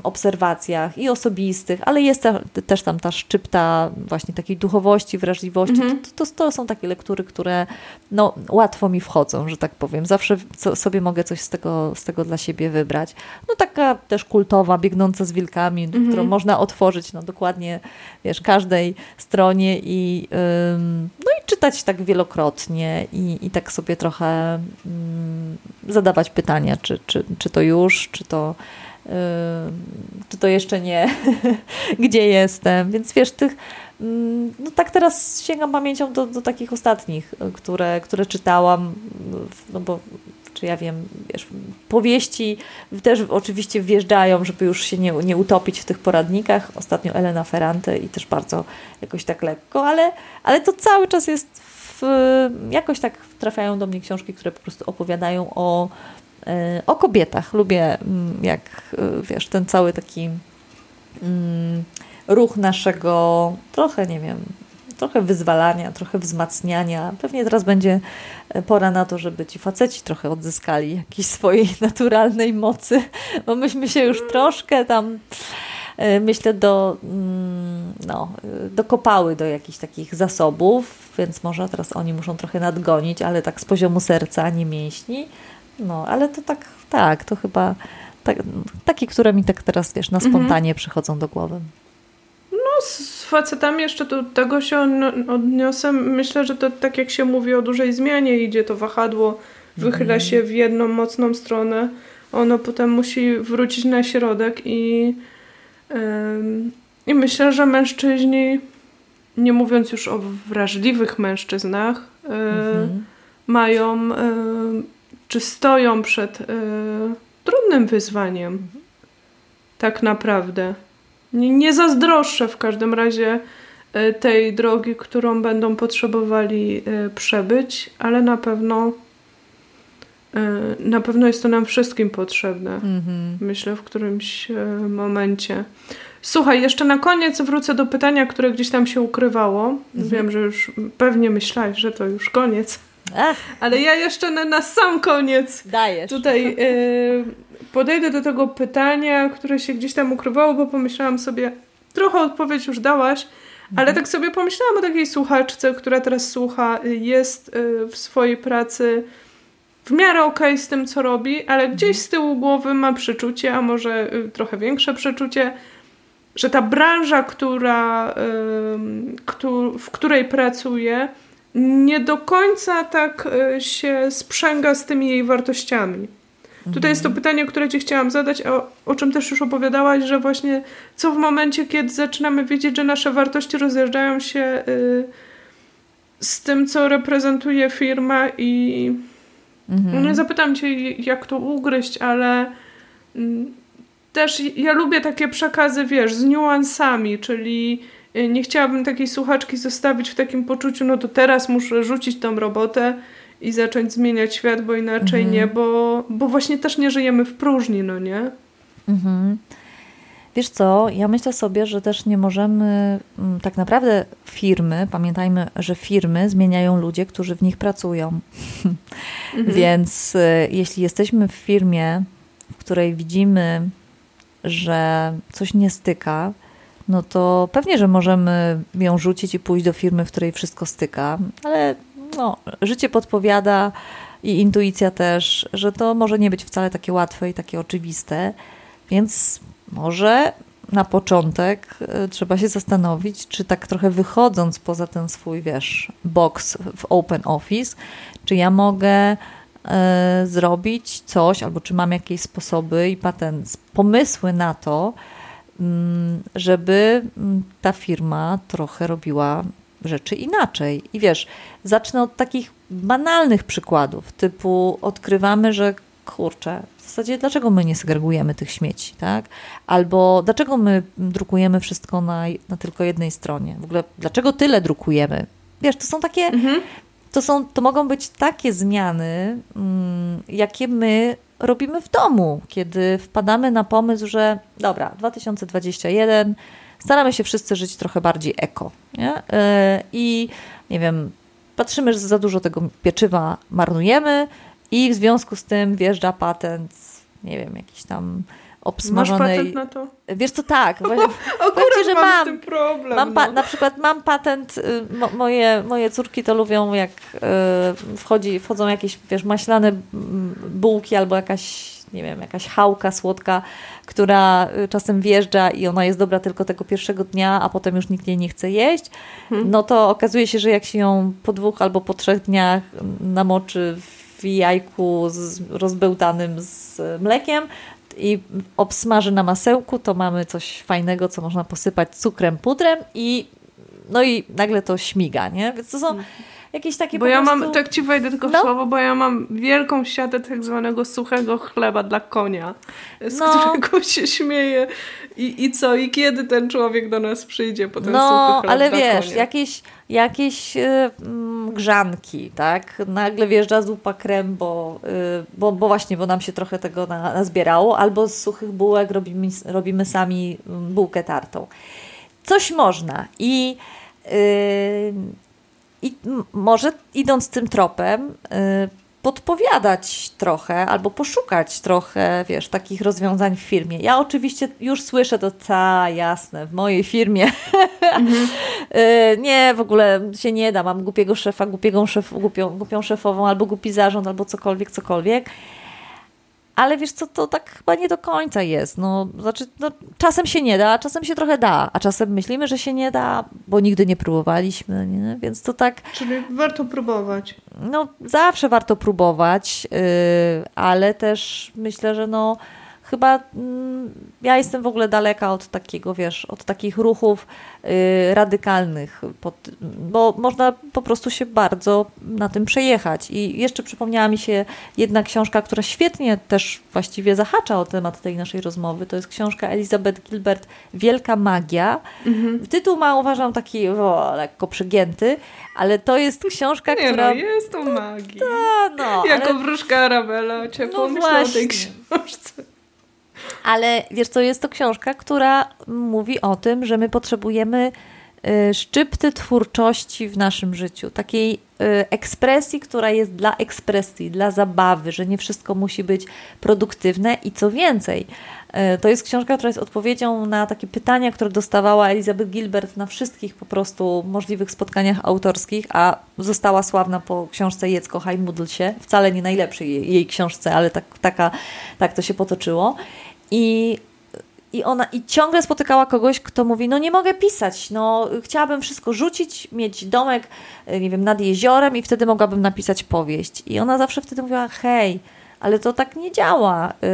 obserwacjach i osobistych, ale jest też tam ta szczypta właśnie takiej duchowości, wrażliwości. Mhm. To, to, to, są takie lektury, które no, łatwo mi wchodzą, że tak powiem. Zawsze sobie mogę coś z tego, z tego dla siebie wybrać. No taka też kultowa, biegnąca z wilkami, mhm. którą można otworzyć no, dokładnie wiesz, każdej stronie i, ym, no i czytać tak wielokrotnie i, i tak sobie trochę ym, zadawać pytania, czy, czy, czy to już, czy to czy to jeszcze nie, (laughs) gdzie jestem. Więc wiesz, tych, no tak teraz sięgam pamięcią do, do takich ostatnich, które, które czytałam, no bo czy ja wiem, wiesz, powieści też oczywiście wjeżdżają, żeby już się nie, nie utopić w tych poradnikach. Ostatnio Elena Ferrante i też bardzo jakoś tak lekko, ale, ale to cały czas jest w, jakoś tak trafiają do mnie książki, które po prostu opowiadają o o kobietach. Lubię, mm, jak y, wiesz, ten cały taki mm, ruch naszego trochę, nie wiem, trochę wyzwalania, trochę wzmacniania. Pewnie teraz będzie e, pora na to, żeby ci faceci trochę odzyskali jakiejś swojej (laughs) naturalnej mocy, bo myśmy się już troszkę tam myślę, do, mm, no, dokopały do jakichś takich zasobów, więc może teraz oni muszą trochę nadgonić, ale tak z poziomu serca, nie mięśni. No, ale to tak, tak, to chyba tak, takie, które mi tak teraz, wiesz, na mhm. spontanie mhm. przychodzą do głowy. No, z facetami jeszcze do tego się odniosę. Myślę, że to tak jak się mówi o dużej zmianie, idzie to wahadło, wychyla mhm. się w jedną mocną stronę, ono potem musi wrócić na środek i, yy, i myślę, że mężczyźni, nie mówiąc już o wrażliwych mężczyznach, yy, mhm. mają yy, czy stoją przed y, trudnym wyzwaniem. Tak naprawdę. Nie, nie zazdroszczę w każdym razie e, tej drogi, którą będą potrzebowali e, przebyć, ale na pewno e, na pewno jest to nam wszystkim potrzebne. Mhm. Myślę w którymś momencie. Słuchaj, jeszcze na koniec wrócę do pytania, które gdzieś tam się ukrywało. Mhm. Wiem, że już pewnie myślałeś, że to już koniec. Ach. Ale ja jeszcze na, na sam koniec Dajesz. tutaj y, podejdę do tego pytania, które się gdzieś tam ukrywało, bo pomyślałam sobie, trochę odpowiedź już dałaś, mhm. ale tak sobie pomyślałam o takiej słuchaczce, która teraz słucha, jest y, w swojej pracy w miarę okej okay z tym, co robi, ale gdzieś mhm. z tyłu głowy ma przeczucie, a może trochę większe przeczucie, że ta branża, która, w której pracuje, nie do końca tak y, się sprzęga z tymi jej wartościami. Mhm. Tutaj jest to mhm. pytanie, które Ci chciałam zadać, o, o czym też już opowiadałaś, że właśnie co w momencie, kiedy zaczynamy widzieć, że nasze wartości rozjeżdżają się y, z tym, co reprezentuje firma i mhm. no, zapytam Cię, jak to ugryźć, ale mm, też ja lubię takie przekazy, wiesz, z niuansami, czyli y, nie chciałabym takiej słuchaczki zostawić w takim poczuciu, no to teraz muszę rzucić tą robotę i zacząć zmieniać świat, bo inaczej mhm. nie, bo, bo właśnie też nie żyjemy w próżni, no nie? Mhm. Wiesz co, ja myślę sobie, że też nie możemy, mm, tak naprawdę firmy, pamiętajmy, że firmy zmieniają ludzie, którzy w nich pracują. Mhm. (laughs) Więc y, jeśli jesteśmy w firmie, w której widzimy że coś nie styka, no to pewnie, że możemy ją rzucić i pójść do firmy, w której wszystko styka, ale no, życie podpowiada i intuicja też, że to może nie być wcale takie łatwe i takie oczywiste, więc może na początek y, trzeba się zastanowić, czy tak trochę wychodząc poza ten swój, wiesz, box w Open Office, czy ja mogę E, zrobić coś, albo czy mam jakieś sposoby i patent, pomysły na to, żeby mm, ta firma trochę robiła rzeczy inaczej. I wiesz, zacznę od takich banalnych przykładów, typu odkrywamy, że kurczę, w zasadzie dlaczego my nie segregujemy tych śmieci, tak? Albo dlaczego my drukujemy wszystko na, na tylko jednej stronie? W ogóle dlaczego tyle drukujemy? Wiesz, to są takie mhm to, są, to mogą być takie zmiany, mm, jakie my robimy w domu, kiedy wpadamy na pomysł, że dobra, 2021, staramy się wszyscy żyć trochę bardziej eko. Nie? E, I nie wiem, patrzymy, że za dużo tego pieczywa marnujemy i w związku z tym wjeżdża patent, nie wiem, jakiś tam obsmażonej. Masz patent na to? Wiesz co, tak. O, akurat że mam, mam z tym problem. Mam no. Na przykład mam patent, y, mo, moje, moje córki to lubią, jak y, wchodzi, wchodzą jakieś, wiesz, maślane bułki albo jakaś nie wiem, jakaś chałka słodka, która y, czasem wjeżdża i ona jest dobra tylko tego pierwszego dnia, a potem już nikt jej nie chce jeść, hmm. no to okazuje się, że jak się ją po dwóch albo po trzech dniach namoczy w jajku z rozbełtanym z mlekiem, i obsmaży na masełku, to mamy coś fajnego, co można posypać cukrem, pudrem i no i nagle to śmiga, nie? Więc to są mhm. Jakieś takie Bo ja prostu... mam, tak ci wejdę tylko w no. słowo, bo ja mam wielką siatę tak zwanego suchego chleba dla konia, z no. którego (laughs) się śmieję i, i co, i kiedy ten człowiek do nas przyjdzie po ten no, suchy chleb ale wiesz, konia. jakieś jakieś y, grzanki, tak? Nagle wjeżdża zupa krem, bo, y, bo, bo właśnie, bo nam się trochę tego na, nazbierało, albo z suchych bułek robimy, robimy sami bułkę tartą. Coś można i y, i może idąc tym tropem, podpowiadać trochę albo poszukać trochę, wiesz, takich rozwiązań w firmie. Ja oczywiście już słyszę to, ta jasne, w mojej firmie mhm. (laughs) nie, w ogóle się nie da, mam głupiego szefa, głupiego szef, głupią, głupią szefową, albo głupi zarząd, albo cokolwiek, cokolwiek. Ale wiesz co, to tak chyba nie do końca jest. No, znaczy, no, czasem się nie da, a czasem się trochę da, a czasem myślimy, że się nie da, bo nigdy nie próbowaliśmy, nie? więc to tak... Czyli warto próbować. No, zawsze warto próbować, yy, ale też myślę, że no chyba mm, ja jestem w ogóle daleka od takiego, wiesz, od takich ruchów y, radykalnych, pod, bo można po prostu się bardzo na tym przejechać. I jeszcze przypomniała mi się jedna książka, która świetnie też właściwie zahacza o temat tej naszej rozmowy. To jest książka Elizabeth Gilbert Wielka Magia. Mhm. Tytuł ma, uważam, taki o, lekko przegięty, ale to jest książka, Nie która... No, jest to magia. Ta, no, jako ale... wróżka Arabella cię no pomyślał o tej książce. Ale wiesz co, jest to książka, która mówi o tym, że my potrzebujemy y, szczypty twórczości w naszym życiu, takiej y, ekspresji, która jest dla ekspresji, dla zabawy, że nie wszystko musi być produktywne i co więcej, y, to jest książka, która jest odpowiedzią na takie pytania, które dostawała Elizabeth Gilbert na wszystkich po prostu możliwych spotkaniach autorskich, a została sławna po książce Jedz, kochaj, módl się, wcale nie najlepszej jej, książce, ale tak, taka, tak to się potoczyło. I i ona i ciągle spotykała kogoś, kto mówi: No, nie mogę pisać, no, chciałabym wszystko rzucić, mieć domek, e, nie wiem, nad jeziorem i wtedy mogłabym napisać powieść. I ona zawsze wtedy mówiła: Hej, ale to tak nie działa. Yy,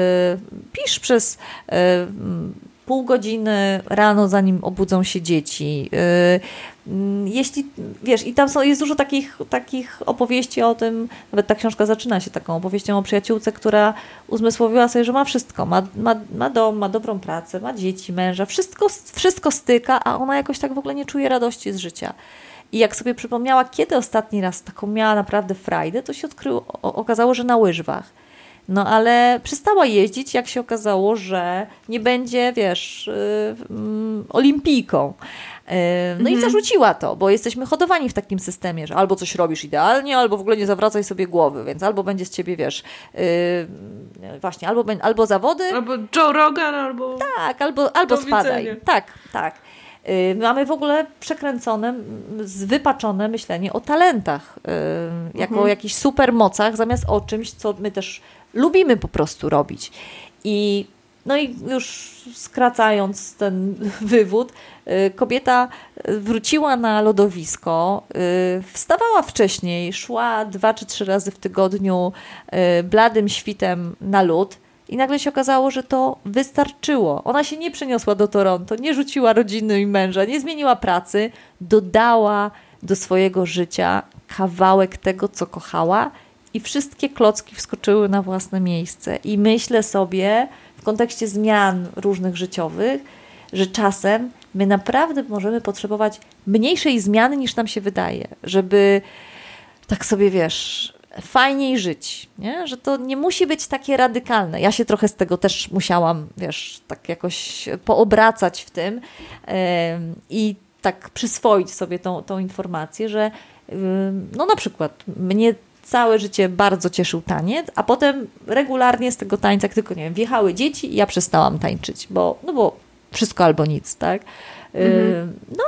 pisz przez yy, pół godziny rano, zanim obudzą się dzieci. Yy, jeśli, wiesz, i tam są, jest dużo takich, takich opowieści o tym, nawet ta książka zaczyna się taką opowieścią o przyjaciółce, która uzmysłowiła sobie, że ma wszystko, ma, ma, ma dom, ma dobrą pracę, ma dzieci, męża, wszystko, wszystko styka, a ona jakoś tak w ogóle nie czuje radości z życia. I jak sobie przypomniała, kiedy ostatni raz taką miała naprawdę frajdę, to się odkryło, okazało, że na łyżwach. No ale przestała jeździć, jak się okazało, że nie będzie, wiesz, yy, olimpijką. Yy, no i mhm. zarzuciła to, bo jesteśmy hodowani w takim systemie, że albo coś robisz idealnie, albo w ogóle nie zawracaj sobie głowy, więc albo będzie z ciebie, wiesz, yy, właśnie, albo, albo zawody. Albo Joe Rogan, albo. Tak, albo, albo spadaj. Widzenia. Tak, tak. Y, mamy w ogóle przekręcone, wypaczone myślenie o talentach, y, jako mhm. o jakichś supermocach, zamiast o czymś, co my też lubimy po prostu robić. I no i już skracając ten (laughs) wywód, y, kobieta wróciła na lodowisko, wstawała wcześniej, szła dwa czy trzy razy w tygodniu bladym świtem na lód i nagle się okazało, że to wystarczyło. Ona się nie przeniosła do Toronto, nie rzuciła rodziny i męża, nie zmieniła pracy, dodała do swojego życia kawałek tego, co kochała, i wszystkie klocki wskoczyły na własne miejsce. I myślę sobie w kontekście zmian różnych życiowych, że czasem my naprawdę możemy potrzebować mniejszej zmiany niż nam się wydaje, żeby tak sobie wiesz, fajniej żyć, nie? że to nie musi być takie radykalne. Ja się trochę z tego też musiałam, wiesz, tak jakoś poobracać w tym yy, i tak przyswoić sobie tą, tą informację, że yy, no na przykład mnie całe życie bardzo cieszył taniec, a potem regularnie z tego tańca, jak tylko nie wiem, wjechały dzieci i ja przestałam tańczyć, bo, no bo wszystko albo nic, tak? Mhm. No,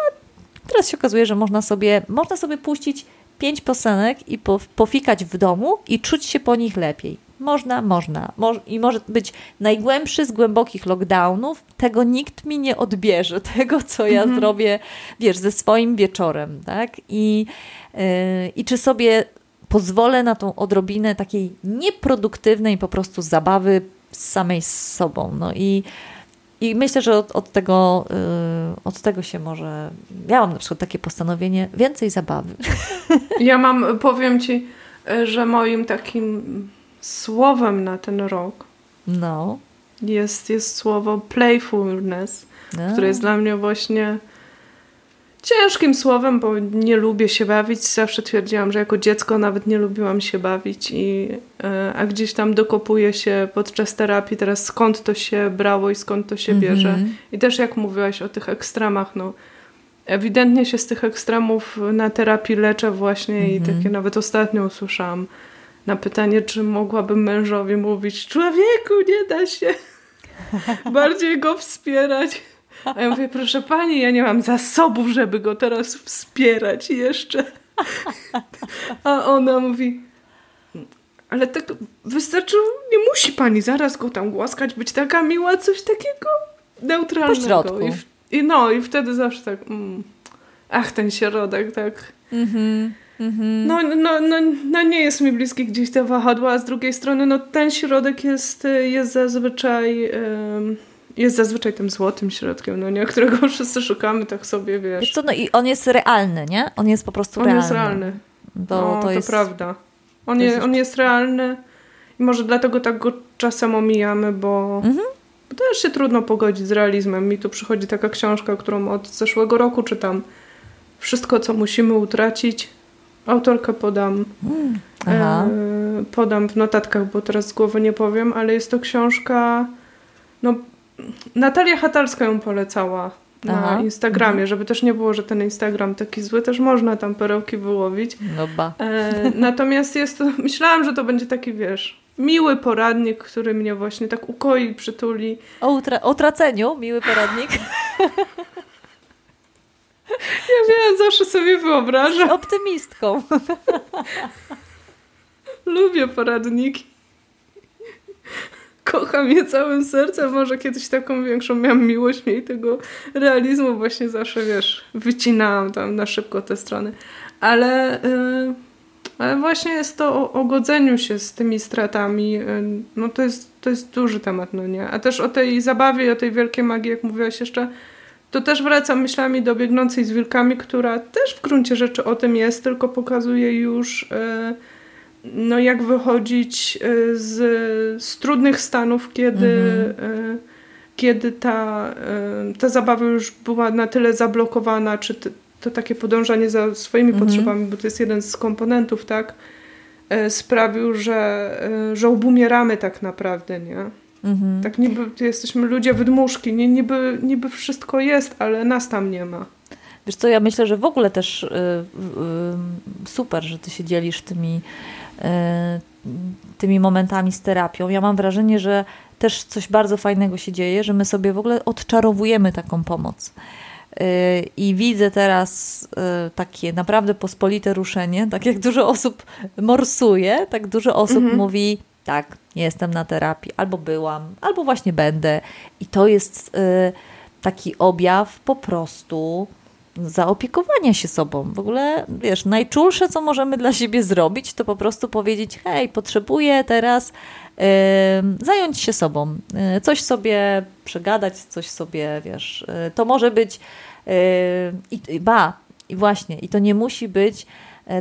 teraz się okazuje, że można sobie, można sobie puścić pięć piosenek i po, pofikać w domu i czuć się po nich lepiej. Można, można. Mo I może być najgłębszy z głębokich lockdownów. Tego nikt mi nie odbierze. (laughs) Tego, co ja mhm. zrobię, wiesz, ze swoim wieczorem, tak? I, yy, I czy sobie pozwolę na tą odrobinę takiej nieproduktywnej po prostu zabawy z samej z sobą. No i i myślę, że od, od, tego, yy, od tego się może. Ja mam na przykład takie postanowienie więcej zabawy. (laughs) Ja mam, powiem ci, że moim takim słowem na ten rok no. jest, jest słowo playfulness, no. które jest dla mnie właśnie ciężkim słowem, bo nie lubię się bawić. Zawsze twierdziłam, że jako dziecko nawet nie lubiłam się bawić, i, e, a gdzieś tam dokopuję się podczas terapii teraz skąd to się brało i skąd to się mm -hmm. bierze. I też jak mówiłaś o tych ekstremach, no ewidentnie się z tych ekstremów na terapii leczę właśnie mm -hmm. i mhm. takie nawet ostatnio usłyszałam na pytanie, czy mogłabym mężowi mówić człowieku, nie da się (laughs) bardziej go wspierać. A ja mówię, proszę pani, ja nie mam zasobów, żeby go teraz wspierać jeszcze. A ona mówi, ale tak wystarczy, nie musi pani zaraz go tam głaskać, być taka miła, coś takiego neutralnego. Po I, I, no, i wtedy zawsze tak, mm, ach, ten środek, tak. Mhm. Mhm. No, no, no, no nie jest mi bliski gdzieś te wahadła, a z drugiej strony no ten środek jest, jest zazwyczaj... jest zazwyczaj tym złotym środkiem, no nie, którego (laughs) wszyscy szukamy, tak sobie wiesz. wiesz co, no i on jest realny, nie? On jest po prostu on realny. On jest realny. Bo no, to, to jest... prawda. On, je, on jest realny i może dlatego tak go czasem omijamy, bo, mhm. też się trudno pogodzić z realizmem. Mi tu przychodzi taka książka, którą od zeszłego roku czytam. Wszystko, co musimy utracić. Autorkę podam. Mm. E, podam w notatkach, bo teraz z głowy nie powiem, ale jest to książka. No, Natalia Hatalska ją polecała na Aha. Instagramie, mhm. żeby też nie było, że ten Instagram taki zły, też można tam perełki wyłowić. No ba. E, natomiast jest to, (laughs) myślałam, że to będzie taki, wiesz, miły poradnik, który mnie właśnie tak ukoi, przytuli. O, utra o traceniu, miły poradnik. (laughs) Ja wiem, zawsze sobie wyobrażam. Optymistką. (laughs) Lubię poradniki. Kocham je całym sercem. Może kiedyś taką większą miałam miłość mniej tego realizmu. Właśnie zawsze, wiesz, wycinałam tam na szybko te strony. Ale... Yy ale właśnie jest to o, o godzeniu się z tymi stratami. Y, no to jest, to jest duży temat, no nie? A też o tej zabawie, o tej wielkiej magii, jak mówiłaś jeszcze, to też wracam myślami do biegnącej z wilkami, która też w gruncie rzeczy o tym jest, tylko pokazuje już y, no jak wychodzić y, z, z trudnych stanów, kiedy, mhm. kiedy ta, ta zabawa już była na tyle zablokowana, czy to takie podążanie za swoimi mhm. potrzebami, bo to jest jeden z komponentów, tak, sprawił, że, że obumieramy tak naprawdę, nie? Mhm. Tak niby jesteśmy ludzie wydmuszki, nie, niby, niby wszystko jest, ale nas tam nie ma. Wiesz co, ja myślę, że w ogóle też y, y, super, że ty się dzielisz tymi, y, tymi momentami z terapią. Ja mam wrażenie, że też coś bardzo fajnego się dzieje, że my sobie w ogóle odczarowujemy taką pomoc. Y, I widzę teraz y, takie naprawdę pospolite ruszenie, tak jak dużo osób morsuje, tak dużo osób mhm. mówi, tak, jestem na terapii, albo byłam, albo właśnie będę. I to jest taki objaw po prostu zaopiekowania się sobą. W ogóle, wiesz, najczulsze, co możemy dla siebie zrobić, to po prostu powiedzieć: Hej, potrzebuję teraz zająć się sobą, yy, coś sobie przegadać, coś sobie, wiesz, yy, to może być. I ba, i właśnie, i to nie musi być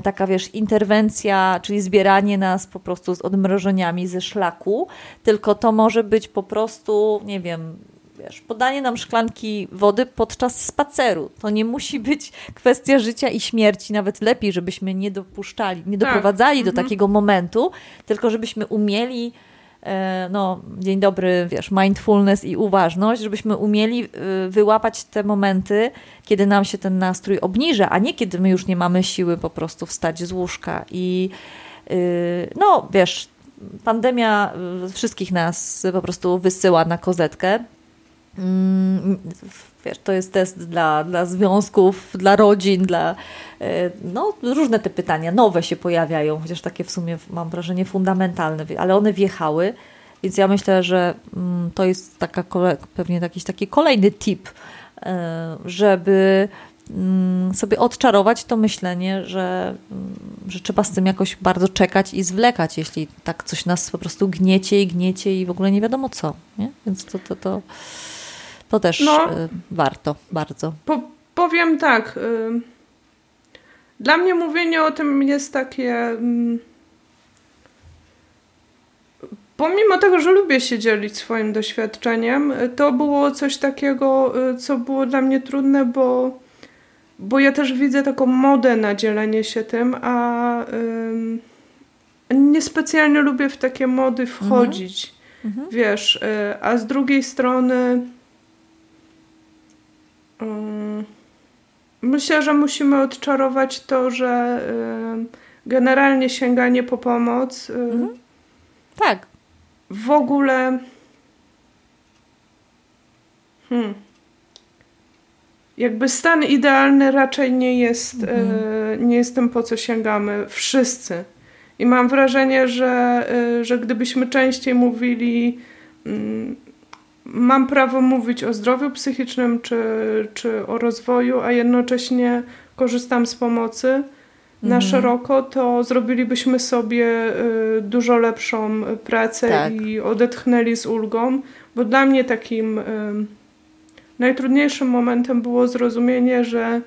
taka, wiesz, interwencja, czyli zbieranie nas po prostu z odmrożeniami ze szlaku, tylko to może być po prostu, nie wiem, wiesz, podanie nam szklanki wody podczas spaceru. To nie musi być kwestia życia i śmierci, nawet lepiej, żebyśmy nie dopuszczali, nie tak. doprowadzali tak. do mhm. takiego momentu, tylko żebyśmy umieli e, no, dzień dobry, wiesz, mindfulness i uważność, żebyśmy umieli e, wyłapać te momenty, kiedy nam się ten nastrój obniża, a nie kiedy my już nie mamy siły po prostu wstać z łóżka. I e, no, wiesz, pandemia wszystkich nas po prostu wysyła na kozetkę. Mm, wiesz, to jest test dla, dla związków, dla rodzin, dla e, no, różne te pytania, nowe się pojawiają, chociaż takie w sumie mam wrażenie fundamentalne, ale one wjechały, więc ja myślę, że mm, to jest taka pewnie jakiś taki kolejny tip, e, żeby mm, sobie odczarować to myślenie, że, że trzeba z tym jakoś bardzo czekać i zwlekać, jeśli tak coś nas po prostu gniecie i gniecie i w ogóle nie wiadomo co. Nie? Więc to, to, to to też no, y, warto bardzo. Po, powiem tak. Y, dla mnie mówienie o tym jest takie. Mm, pomimo tego, że lubię się dzielić swoim doświadczeniem, to było coś takiego, y, co było dla mnie trudne, bo, bo ja też widzę taką modę na dzielenie się tym, a niespecjalnie lubię w takie mody wchodzić. Mhm. mhm. Wiesz, a z drugiej strony myślę, że musimy odczarować to, że y, generalnie sięganie po pomoc. Y, mhm. Tak. W ogóle. Hmm. Jakby stan idealny raczej nie jest, y, mhm. nie jest tym, po co sięgamy. Wszyscy. I mam wrażenie, że, że gdybyśmy częściej mówili mam prawo mówić o zdrowiu psychicznym czy, czy o rozwoju, a jednocześnie korzystam z pomocy, na mhm. szeroko, to zrobilibyśmy sobie y, dużo lepszą pracę tak. i odetchnęli z ulgą, bo dla mnie takim y, najtrudniejszym momentem było zrozumienie, że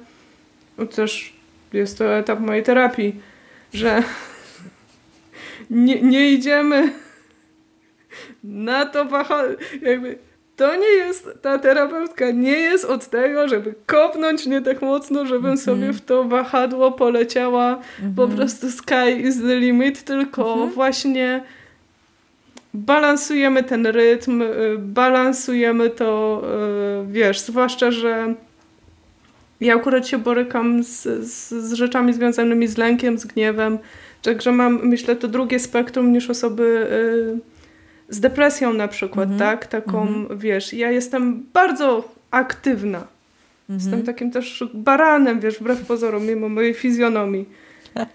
no też jest to etap mojej terapii, że (laughs) nie, nie idziemy (laughs) na to wahadło, jakby to nie jest, ta terapeutka nie jest od tego, żeby kopnąć mnie tak mocno, żebym mm -hmm. sobie w to wahadło poleciała mm -hmm. po mhm. prostu sky is the limit, tylko mm -hmm. właśnie balansujemy ten rytm, y, balansujemy to, y, wiesz, zwłaszcza, że ja akurat się borykam z, z, z rzeczami związanymi z lękiem, z gniewem, także mam, myślę, to drugie spektrum niż osoby y, z depresją na przykład, mhm. tak? Taką, mhm. wiesz, ja jestem bardzo aktywna. Mhm. Jestem takim też baranem, wiesz, wbrew pozorom, mimo mojej fizjonomii. (laughs)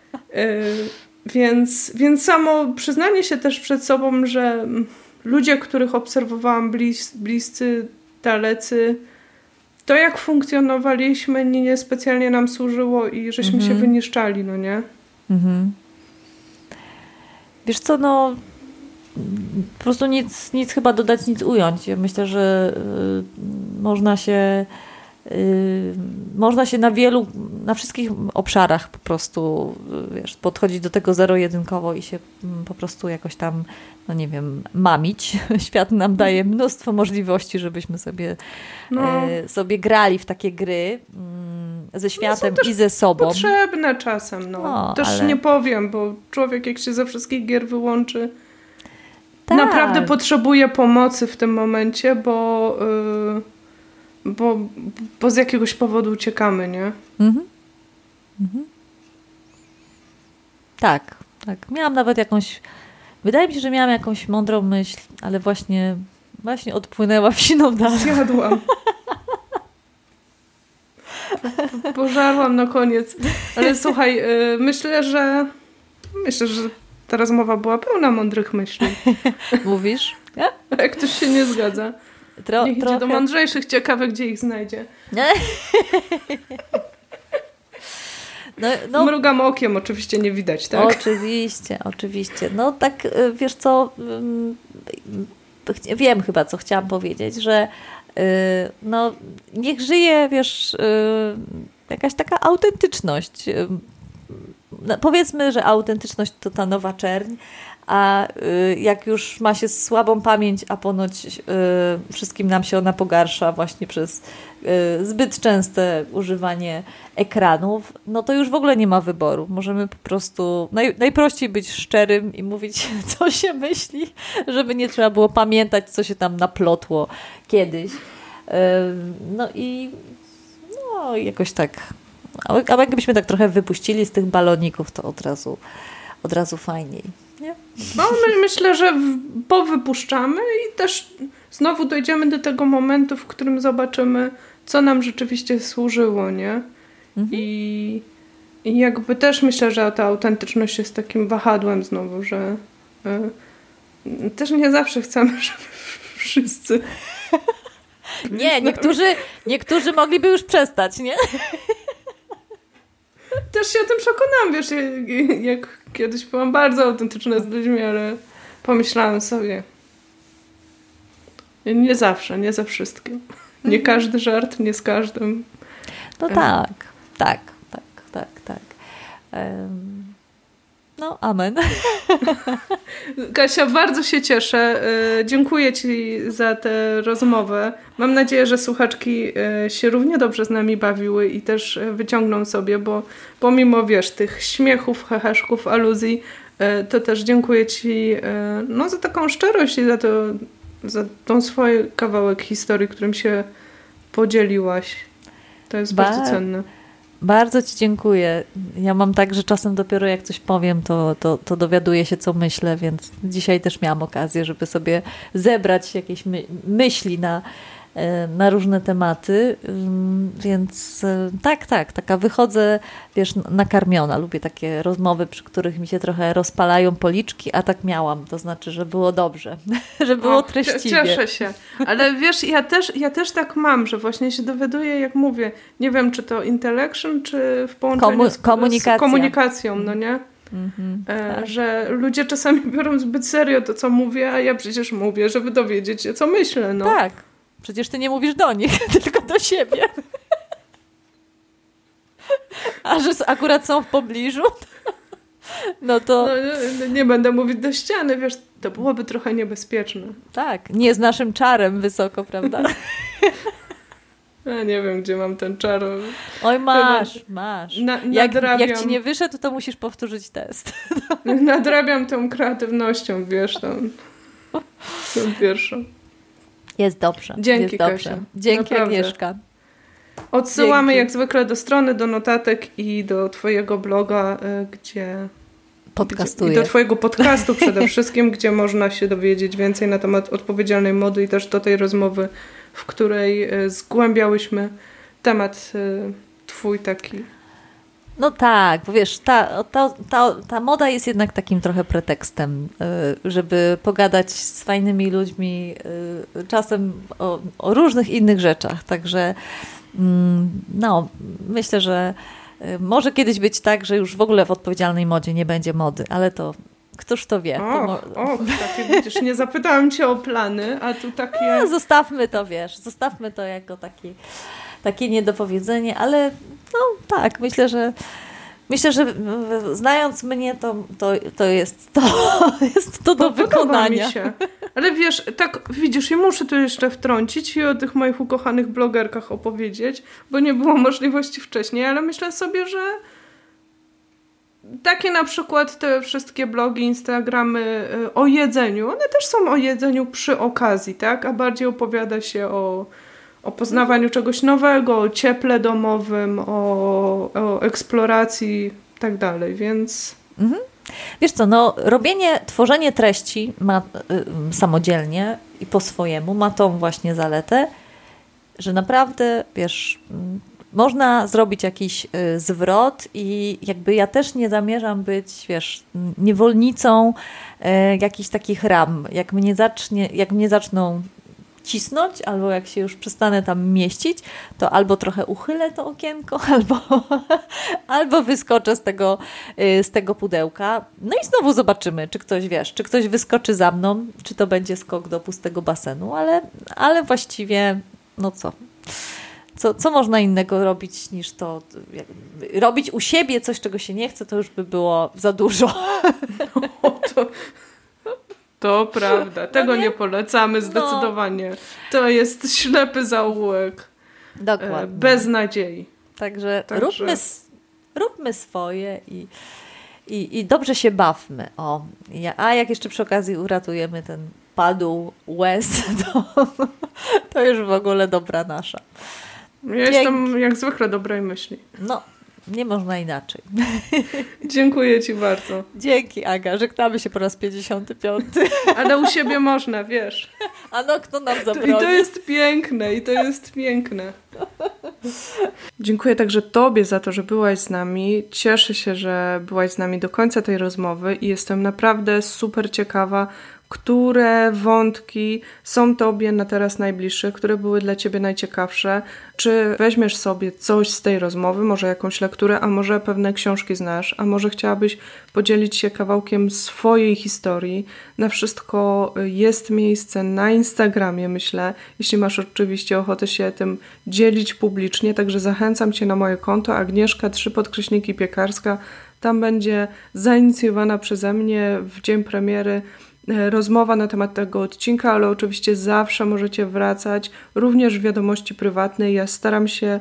Więc, więc samo przyznanie się też przed sobą, że ludzie, których obserwowałam blis, bliscy, dalecy, to jak funkcjonowaliśmy nie specjalnie nam służyło i żeśmy się wyniszczali, no nie? Mhm. Wiesz co, no po prostu nic, nic chyba dodać, nic ująć. Ja myślę, że y, można się Y, można się na wielu, na wszystkich obszarach po prostu wiesz, podchodzić do tego zero-jedynkowo i się mm, po prostu jakoś tam, no nie wiem, mamić. (laughs) Świat nam daje mnóstwo możliwości, żebyśmy sobie, no. E, sobie grali w takie gry mm, ze no, światem no i ze sobą. Potrzebne czasem, no. no też ale... nie powiem, bo człowiek jak się ze wszystkich gier wyłączy, tak. naprawdę potrzebuje pomocy w tym momencie, bo... Yy bo, bo z jakiegoś powodu uciekamy, nie? Mhm. Mhm. Tak, tak. Miałam nawet jakąś. Wydaje mi się, że miałam jakąś mądrą myśl, ale właśnie, właśnie odpłynęła w siną. Zjadłam. (laughs) Pożarłam na koniec. Ale słuchaj, y, myślę, że myślę, że ta rozmowa była pełna mądrych myśli. (laughs) Mówisz? Jak ktoś się nie zgadza. Tro, Niech trochę... idzie do mądrzejszych, ciekawe, gdzie ich znajdzie. (laughs) No, no, Mrugam okiem, oczywiście nie widać, tak? Oczywiście, oczywiście. No tak, y, wiesz co, wiem chyba, co chciałam powiedzieć, że y, no, niech żyje, wiesz, y, jakaś taka autentyczność. No, powiedzmy, że autentyczność to ta nowa czerń, a y, jak już ma się słabą pamięć, a ponoć y, wszystkim nam się ona pogarsza właśnie przez y, zbyt częste używanie ekranów, no to już w ogóle nie ma wyboru. Możemy po prostu naj, najprościej być szczerym i mówić, (laughs) co się myśli, żeby nie trzeba było pamiętać, co się tam naplotło kiedyś. No i no, jakoś tak. A jakbyśmy tak trochę wypuścili z tych baloników, to od razu, od razu fajniej nie? No, my myślę, że powypuszczamy i też znowu dojdziemy do tego momentu, w którym zobaczymy, co nam rzeczywiście służyło, nie? Mhm. I, I jakby też myślę, że ta autentyczność jest takim wahadłem znowu, że y, też nie zawsze chcemy, (laughs) żeby wszyscy. (laughs) Nie, niektórzy, niektórzy mogliby już przestać, nie? (laughs) Też się o tym przekonałam, wiesz, jak kiedyś byłam bardzo autentyczna z ludźmi, ale pomyślałam sobie, nie zawsze, nie ze wszystkim. Nie mhm. każdy żart, nie z każdym. No tak, tak, tak, tak, tak. No, amen. (laughs) Kasia, bardzo się cieszę. E, dziękuję Ci za tę rozmowę. Mam nadzieję, że słuchaczki e, się równie dobrze z nami bawiły i też wyciągną sobie, bo pomimo, wiesz, tych śmiechów, heheszków, aluzji, to też dziękuję Ci no, za taką szczerość i za, to, za tą swój kawałek historii, którym się podzieliłaś. To jest ba bardzo cenne. Bardzo Ci dziękuję. Ja mam tak, że czasem dopiero jak coś powiem, to, to, to dowiaduję się, co myślę, więc dzisiaj też miałam okazję, żeby sobie zebrać jakieś my myśli na, na różne tematy, więc e, tak, tak, taka wychodzę, wiesz, nakarmiona. Lubię takie rozmowy, przy których mi się trochę rozpalają policzki, a tak miałam, to znaczy, że było dobrze, (laughs) że było o, treściwie. Cieszę się, ale wiesz, ja też, ja też tak mam, że właśnie się dowiaduję, jak mówię, nie wiem, czy to intellection, czy w połączeniu Komu z, z komunikacją, no nie? Mm-hmm, tak. Że ludzie czasami biorą zbyt serio to, co mówię, a ja przecież mówię, żeby dowiedzieć się, co myślę. No. Tak. Przecież ty nie mówisz do nich, (laughs) tylko do siebie. A że akurat są w pobliżu, (laughs) no to. No, nie będę mówić do ściany, wiesz, to byłoby trochę niebezpieczne. Tak, nie z naszym czarem wysoko, prawda? (laughs) Ja nie wiem, gdzie mam ten czar. Oj, masz, Chyba masz. Na, jak, jak ci nie wyszedł, to musisz powtórzyć test. Nadrabiam tą kreatywnością, wiesz, tą, tą pierwszą. Jest dobrze. Dzięki, jest dobrze. Kasia. Dzięki, Naprawdę. Agnieszka. Odsyłamy Dzięki. jak zwykle do strony, do notatek i do Twojego bloga, y, gdzie. Podcastuję. I do Twojego podcastu przede wszystkim, (laughs) gdzie można się dowiedzieć więcej na temat odpowiedzialnej mody i też do tej rozmowy w której e, zgłębiałyśmy temat e, twój taki. No tak, bo wiesz, ta, ta, ta, ta moda jest jednak takim trochę pretekstem, e, żeby pogadać z fajnymi ludźmi, czasem o, o różnych innych rzeczach. Także mm, no, myślę, że może kiedyś być tak, że już w ogóle w odpowiedzialnej modzie nie będzie mody, ale to Któż to wie? O, to o takie widzisz, nie zapytałam cię o plany, a tu takie... No, zostawmy to, wiesz, zostawmy to jako taki, takie niedopowiedzenie, ale no tak, myślę, że Myślę, że znając mnie, to, to, to jest to, (laughs) jest to do wykonania. Ale wiesz, tak widzisz, ja muszę tu jeszcze wtrącić i o tych moich ukochanych blogerkach opowiedzieć, bo nie było możliwości wcześniej, ale myślę sobie, że takie na przykład te wszystkie blogi, Instagramy y, o jedzeniu, one też są o jedzeniu przy okazji, tak? A bardziej opowiada się o, o poznawaniu czegoś nowego, o cieple domowym, o, o eksploracji i tak dalej, więc... Mhm. Wiesz co, no robienie, tworzenie treści ma, y, samodzielnie i po swojemu ma tą właśnie zaletę, że naprawdę, wiesz, można zrobić jakiś y, zwrot i jakby ja też nie zamierzam być, wiesz, niewolnicą y, jakichś takich ram. Jak mnie, zacznie, jak mnie zaczną cisnąć, albo jak się już przestanę tam mieścić, to albo trochę uchylę to okienko, (laughs) albo, albo wyskoczę z tego, y, z tego pudełka. No i znowu zobaczymy, czy ktoś, wiesz, czy ktoś wyskoczy za mną, czy to będzie skok do pustego basenu, ale, ale właściwie, no co co, co można innego robić niż to? Robić u siebie coś, czego się nie chce, to już by było za dużo. (laughs) No, to, to prawda. (laughs) Tego no nie? nie? polecamy no. zdecydowanie. No. To jest ślepy zaułek. Dokładnie. E, bez nadziei. Także, Także... Róbmy, róbmy swoje i, i, i dobrze się bawmy. O, a jak jeszcze przy okazji uratujemy ten padł łez, (laughs) to, to już w ogóle dobra nasza. Ja Dzięki. jestem jak zwykle dobrej myśli. No, nie można inaczej. (laughs) Dziękuję Ci bardzo. Dzięki, Aga. Żegnamy się po raz 55. (laughs) Ale u siebie można, wiesz. A no, kto nam zabroni? I to jest piękne, i to jest piękne. Dziękuję także Tobie za to, że byłaś z nami. Cieszę się, że byłaś z nami do końca tej rozmowy i jestem naprawdę super ciekawa, które wątki są Tobie na teraz najbliższe, które były dla Ciebie najciekawsze. Czy weźmiesz sobie coś z tej rozmowy, może jakąś lekturę, a może pewne książki znasz, a może chciałabyś podzielić się kawałkiem swojej historii. Na wszystko jest miejsce na Instagramie, myślę, jeśli masz oczywiście ochotę się tym dzielić publicznie, także zachęcam Cię na moje konto Agnieszka 3 podkreśniki piekarska. Tam będzie zainicjowana przeze mnie w dzień premiery rozmowa na temat tego odcinka, ale oczywiście zawsze możecie wracać, również w wiadomości prywatnej. Ja staram się e,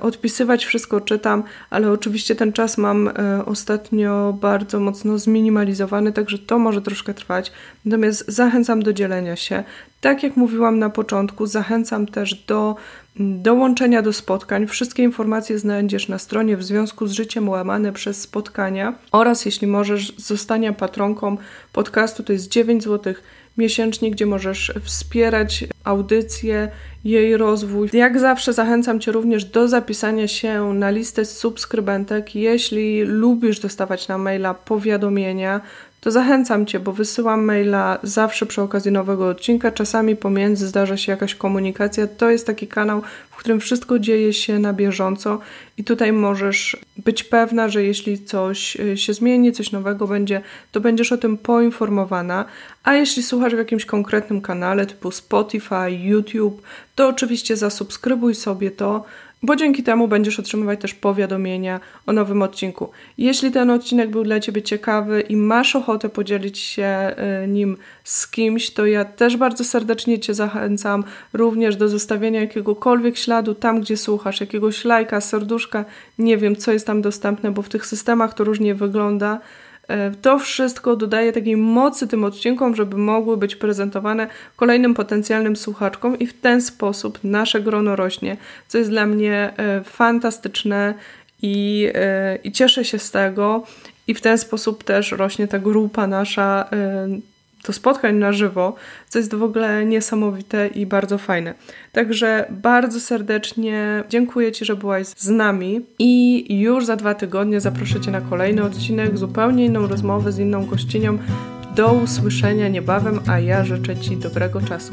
odpisywać, wszystko czytam, ale oczywiście ten czas mam e, ostatnio bardzo mocno zminimalizowany, także to może troszkę trwać. Natomiast zachęcam do dzielenia się. Tak jak mówiłam na początku, zachęcam też do dołączenia do spotkań. Wszystkie informacje znajdziesz na stronie w związku z życiem łamane przez spotkania oraz jeśli możesz zostania patronką podcastu to jest 9 zł miesięcznie, gdzie możesz wspierać audycję, jej rozwój. Jak zawsze zachęcam Cię również do zapisania się na listę subskrybentek. Jeśli lubisz dostawać na maila powiadomienia, to zachęcam Cię, bo wysyłam maila zawsze przy okazji nowego odcinka. Czasami pomiędzy zdarza się jakaś komunikacja. To jest taki kanał, w którym wszystko dzieje się na bieżąco i tutaj możesz być pewna, że jeśli coś y, się zmieni, coś nowego będzie, to będziesz o tym poinformowana. A jeśli słuchasz w jakimś konkretnym kanale typu Spotify, YouTube, to oczywiście zasubskrybuj sobie to bo dzięki temu będziesz otrzymywać też powiadomienia o nowym odcinku. Jeśli ten odcinek był dla Ciebie ciekawy i masz ochotę podzielić się y, nim z kimś, to ja też bardzo serdecznie Cię zachęcam również do zostawienia jakiegokolwiek śladu tam, gdzie słuchasz, jakiegoś lajka, serduszka, nie wiem, co jest tam dostępne, bo w tych systemach to różnie wygląda. E, to wszystko dodaje takiej mocy tym odcinkom, żeby mogły być prezentowane kolejnym potencjalnym słuchaczkom i w ten sposób nasze grono rośnie, co jest dla mnie e, fantastyczne i, e, i cieszę się z tego. I w ten sposób też rośnie ta grupa nasza do spotkań na żywo, co jest w ogóle niesamowite i bardzo fajne. Także bardzo serdecznie dziękuję Ci, że byłaś z nami i już za dwa tygodnie zaproszę Cię na kolejny odcinek, zupełnie inną rozmowę z inną gościnią. Do usłyszenia niebawem, a ja życzę Ci dobrego czasu.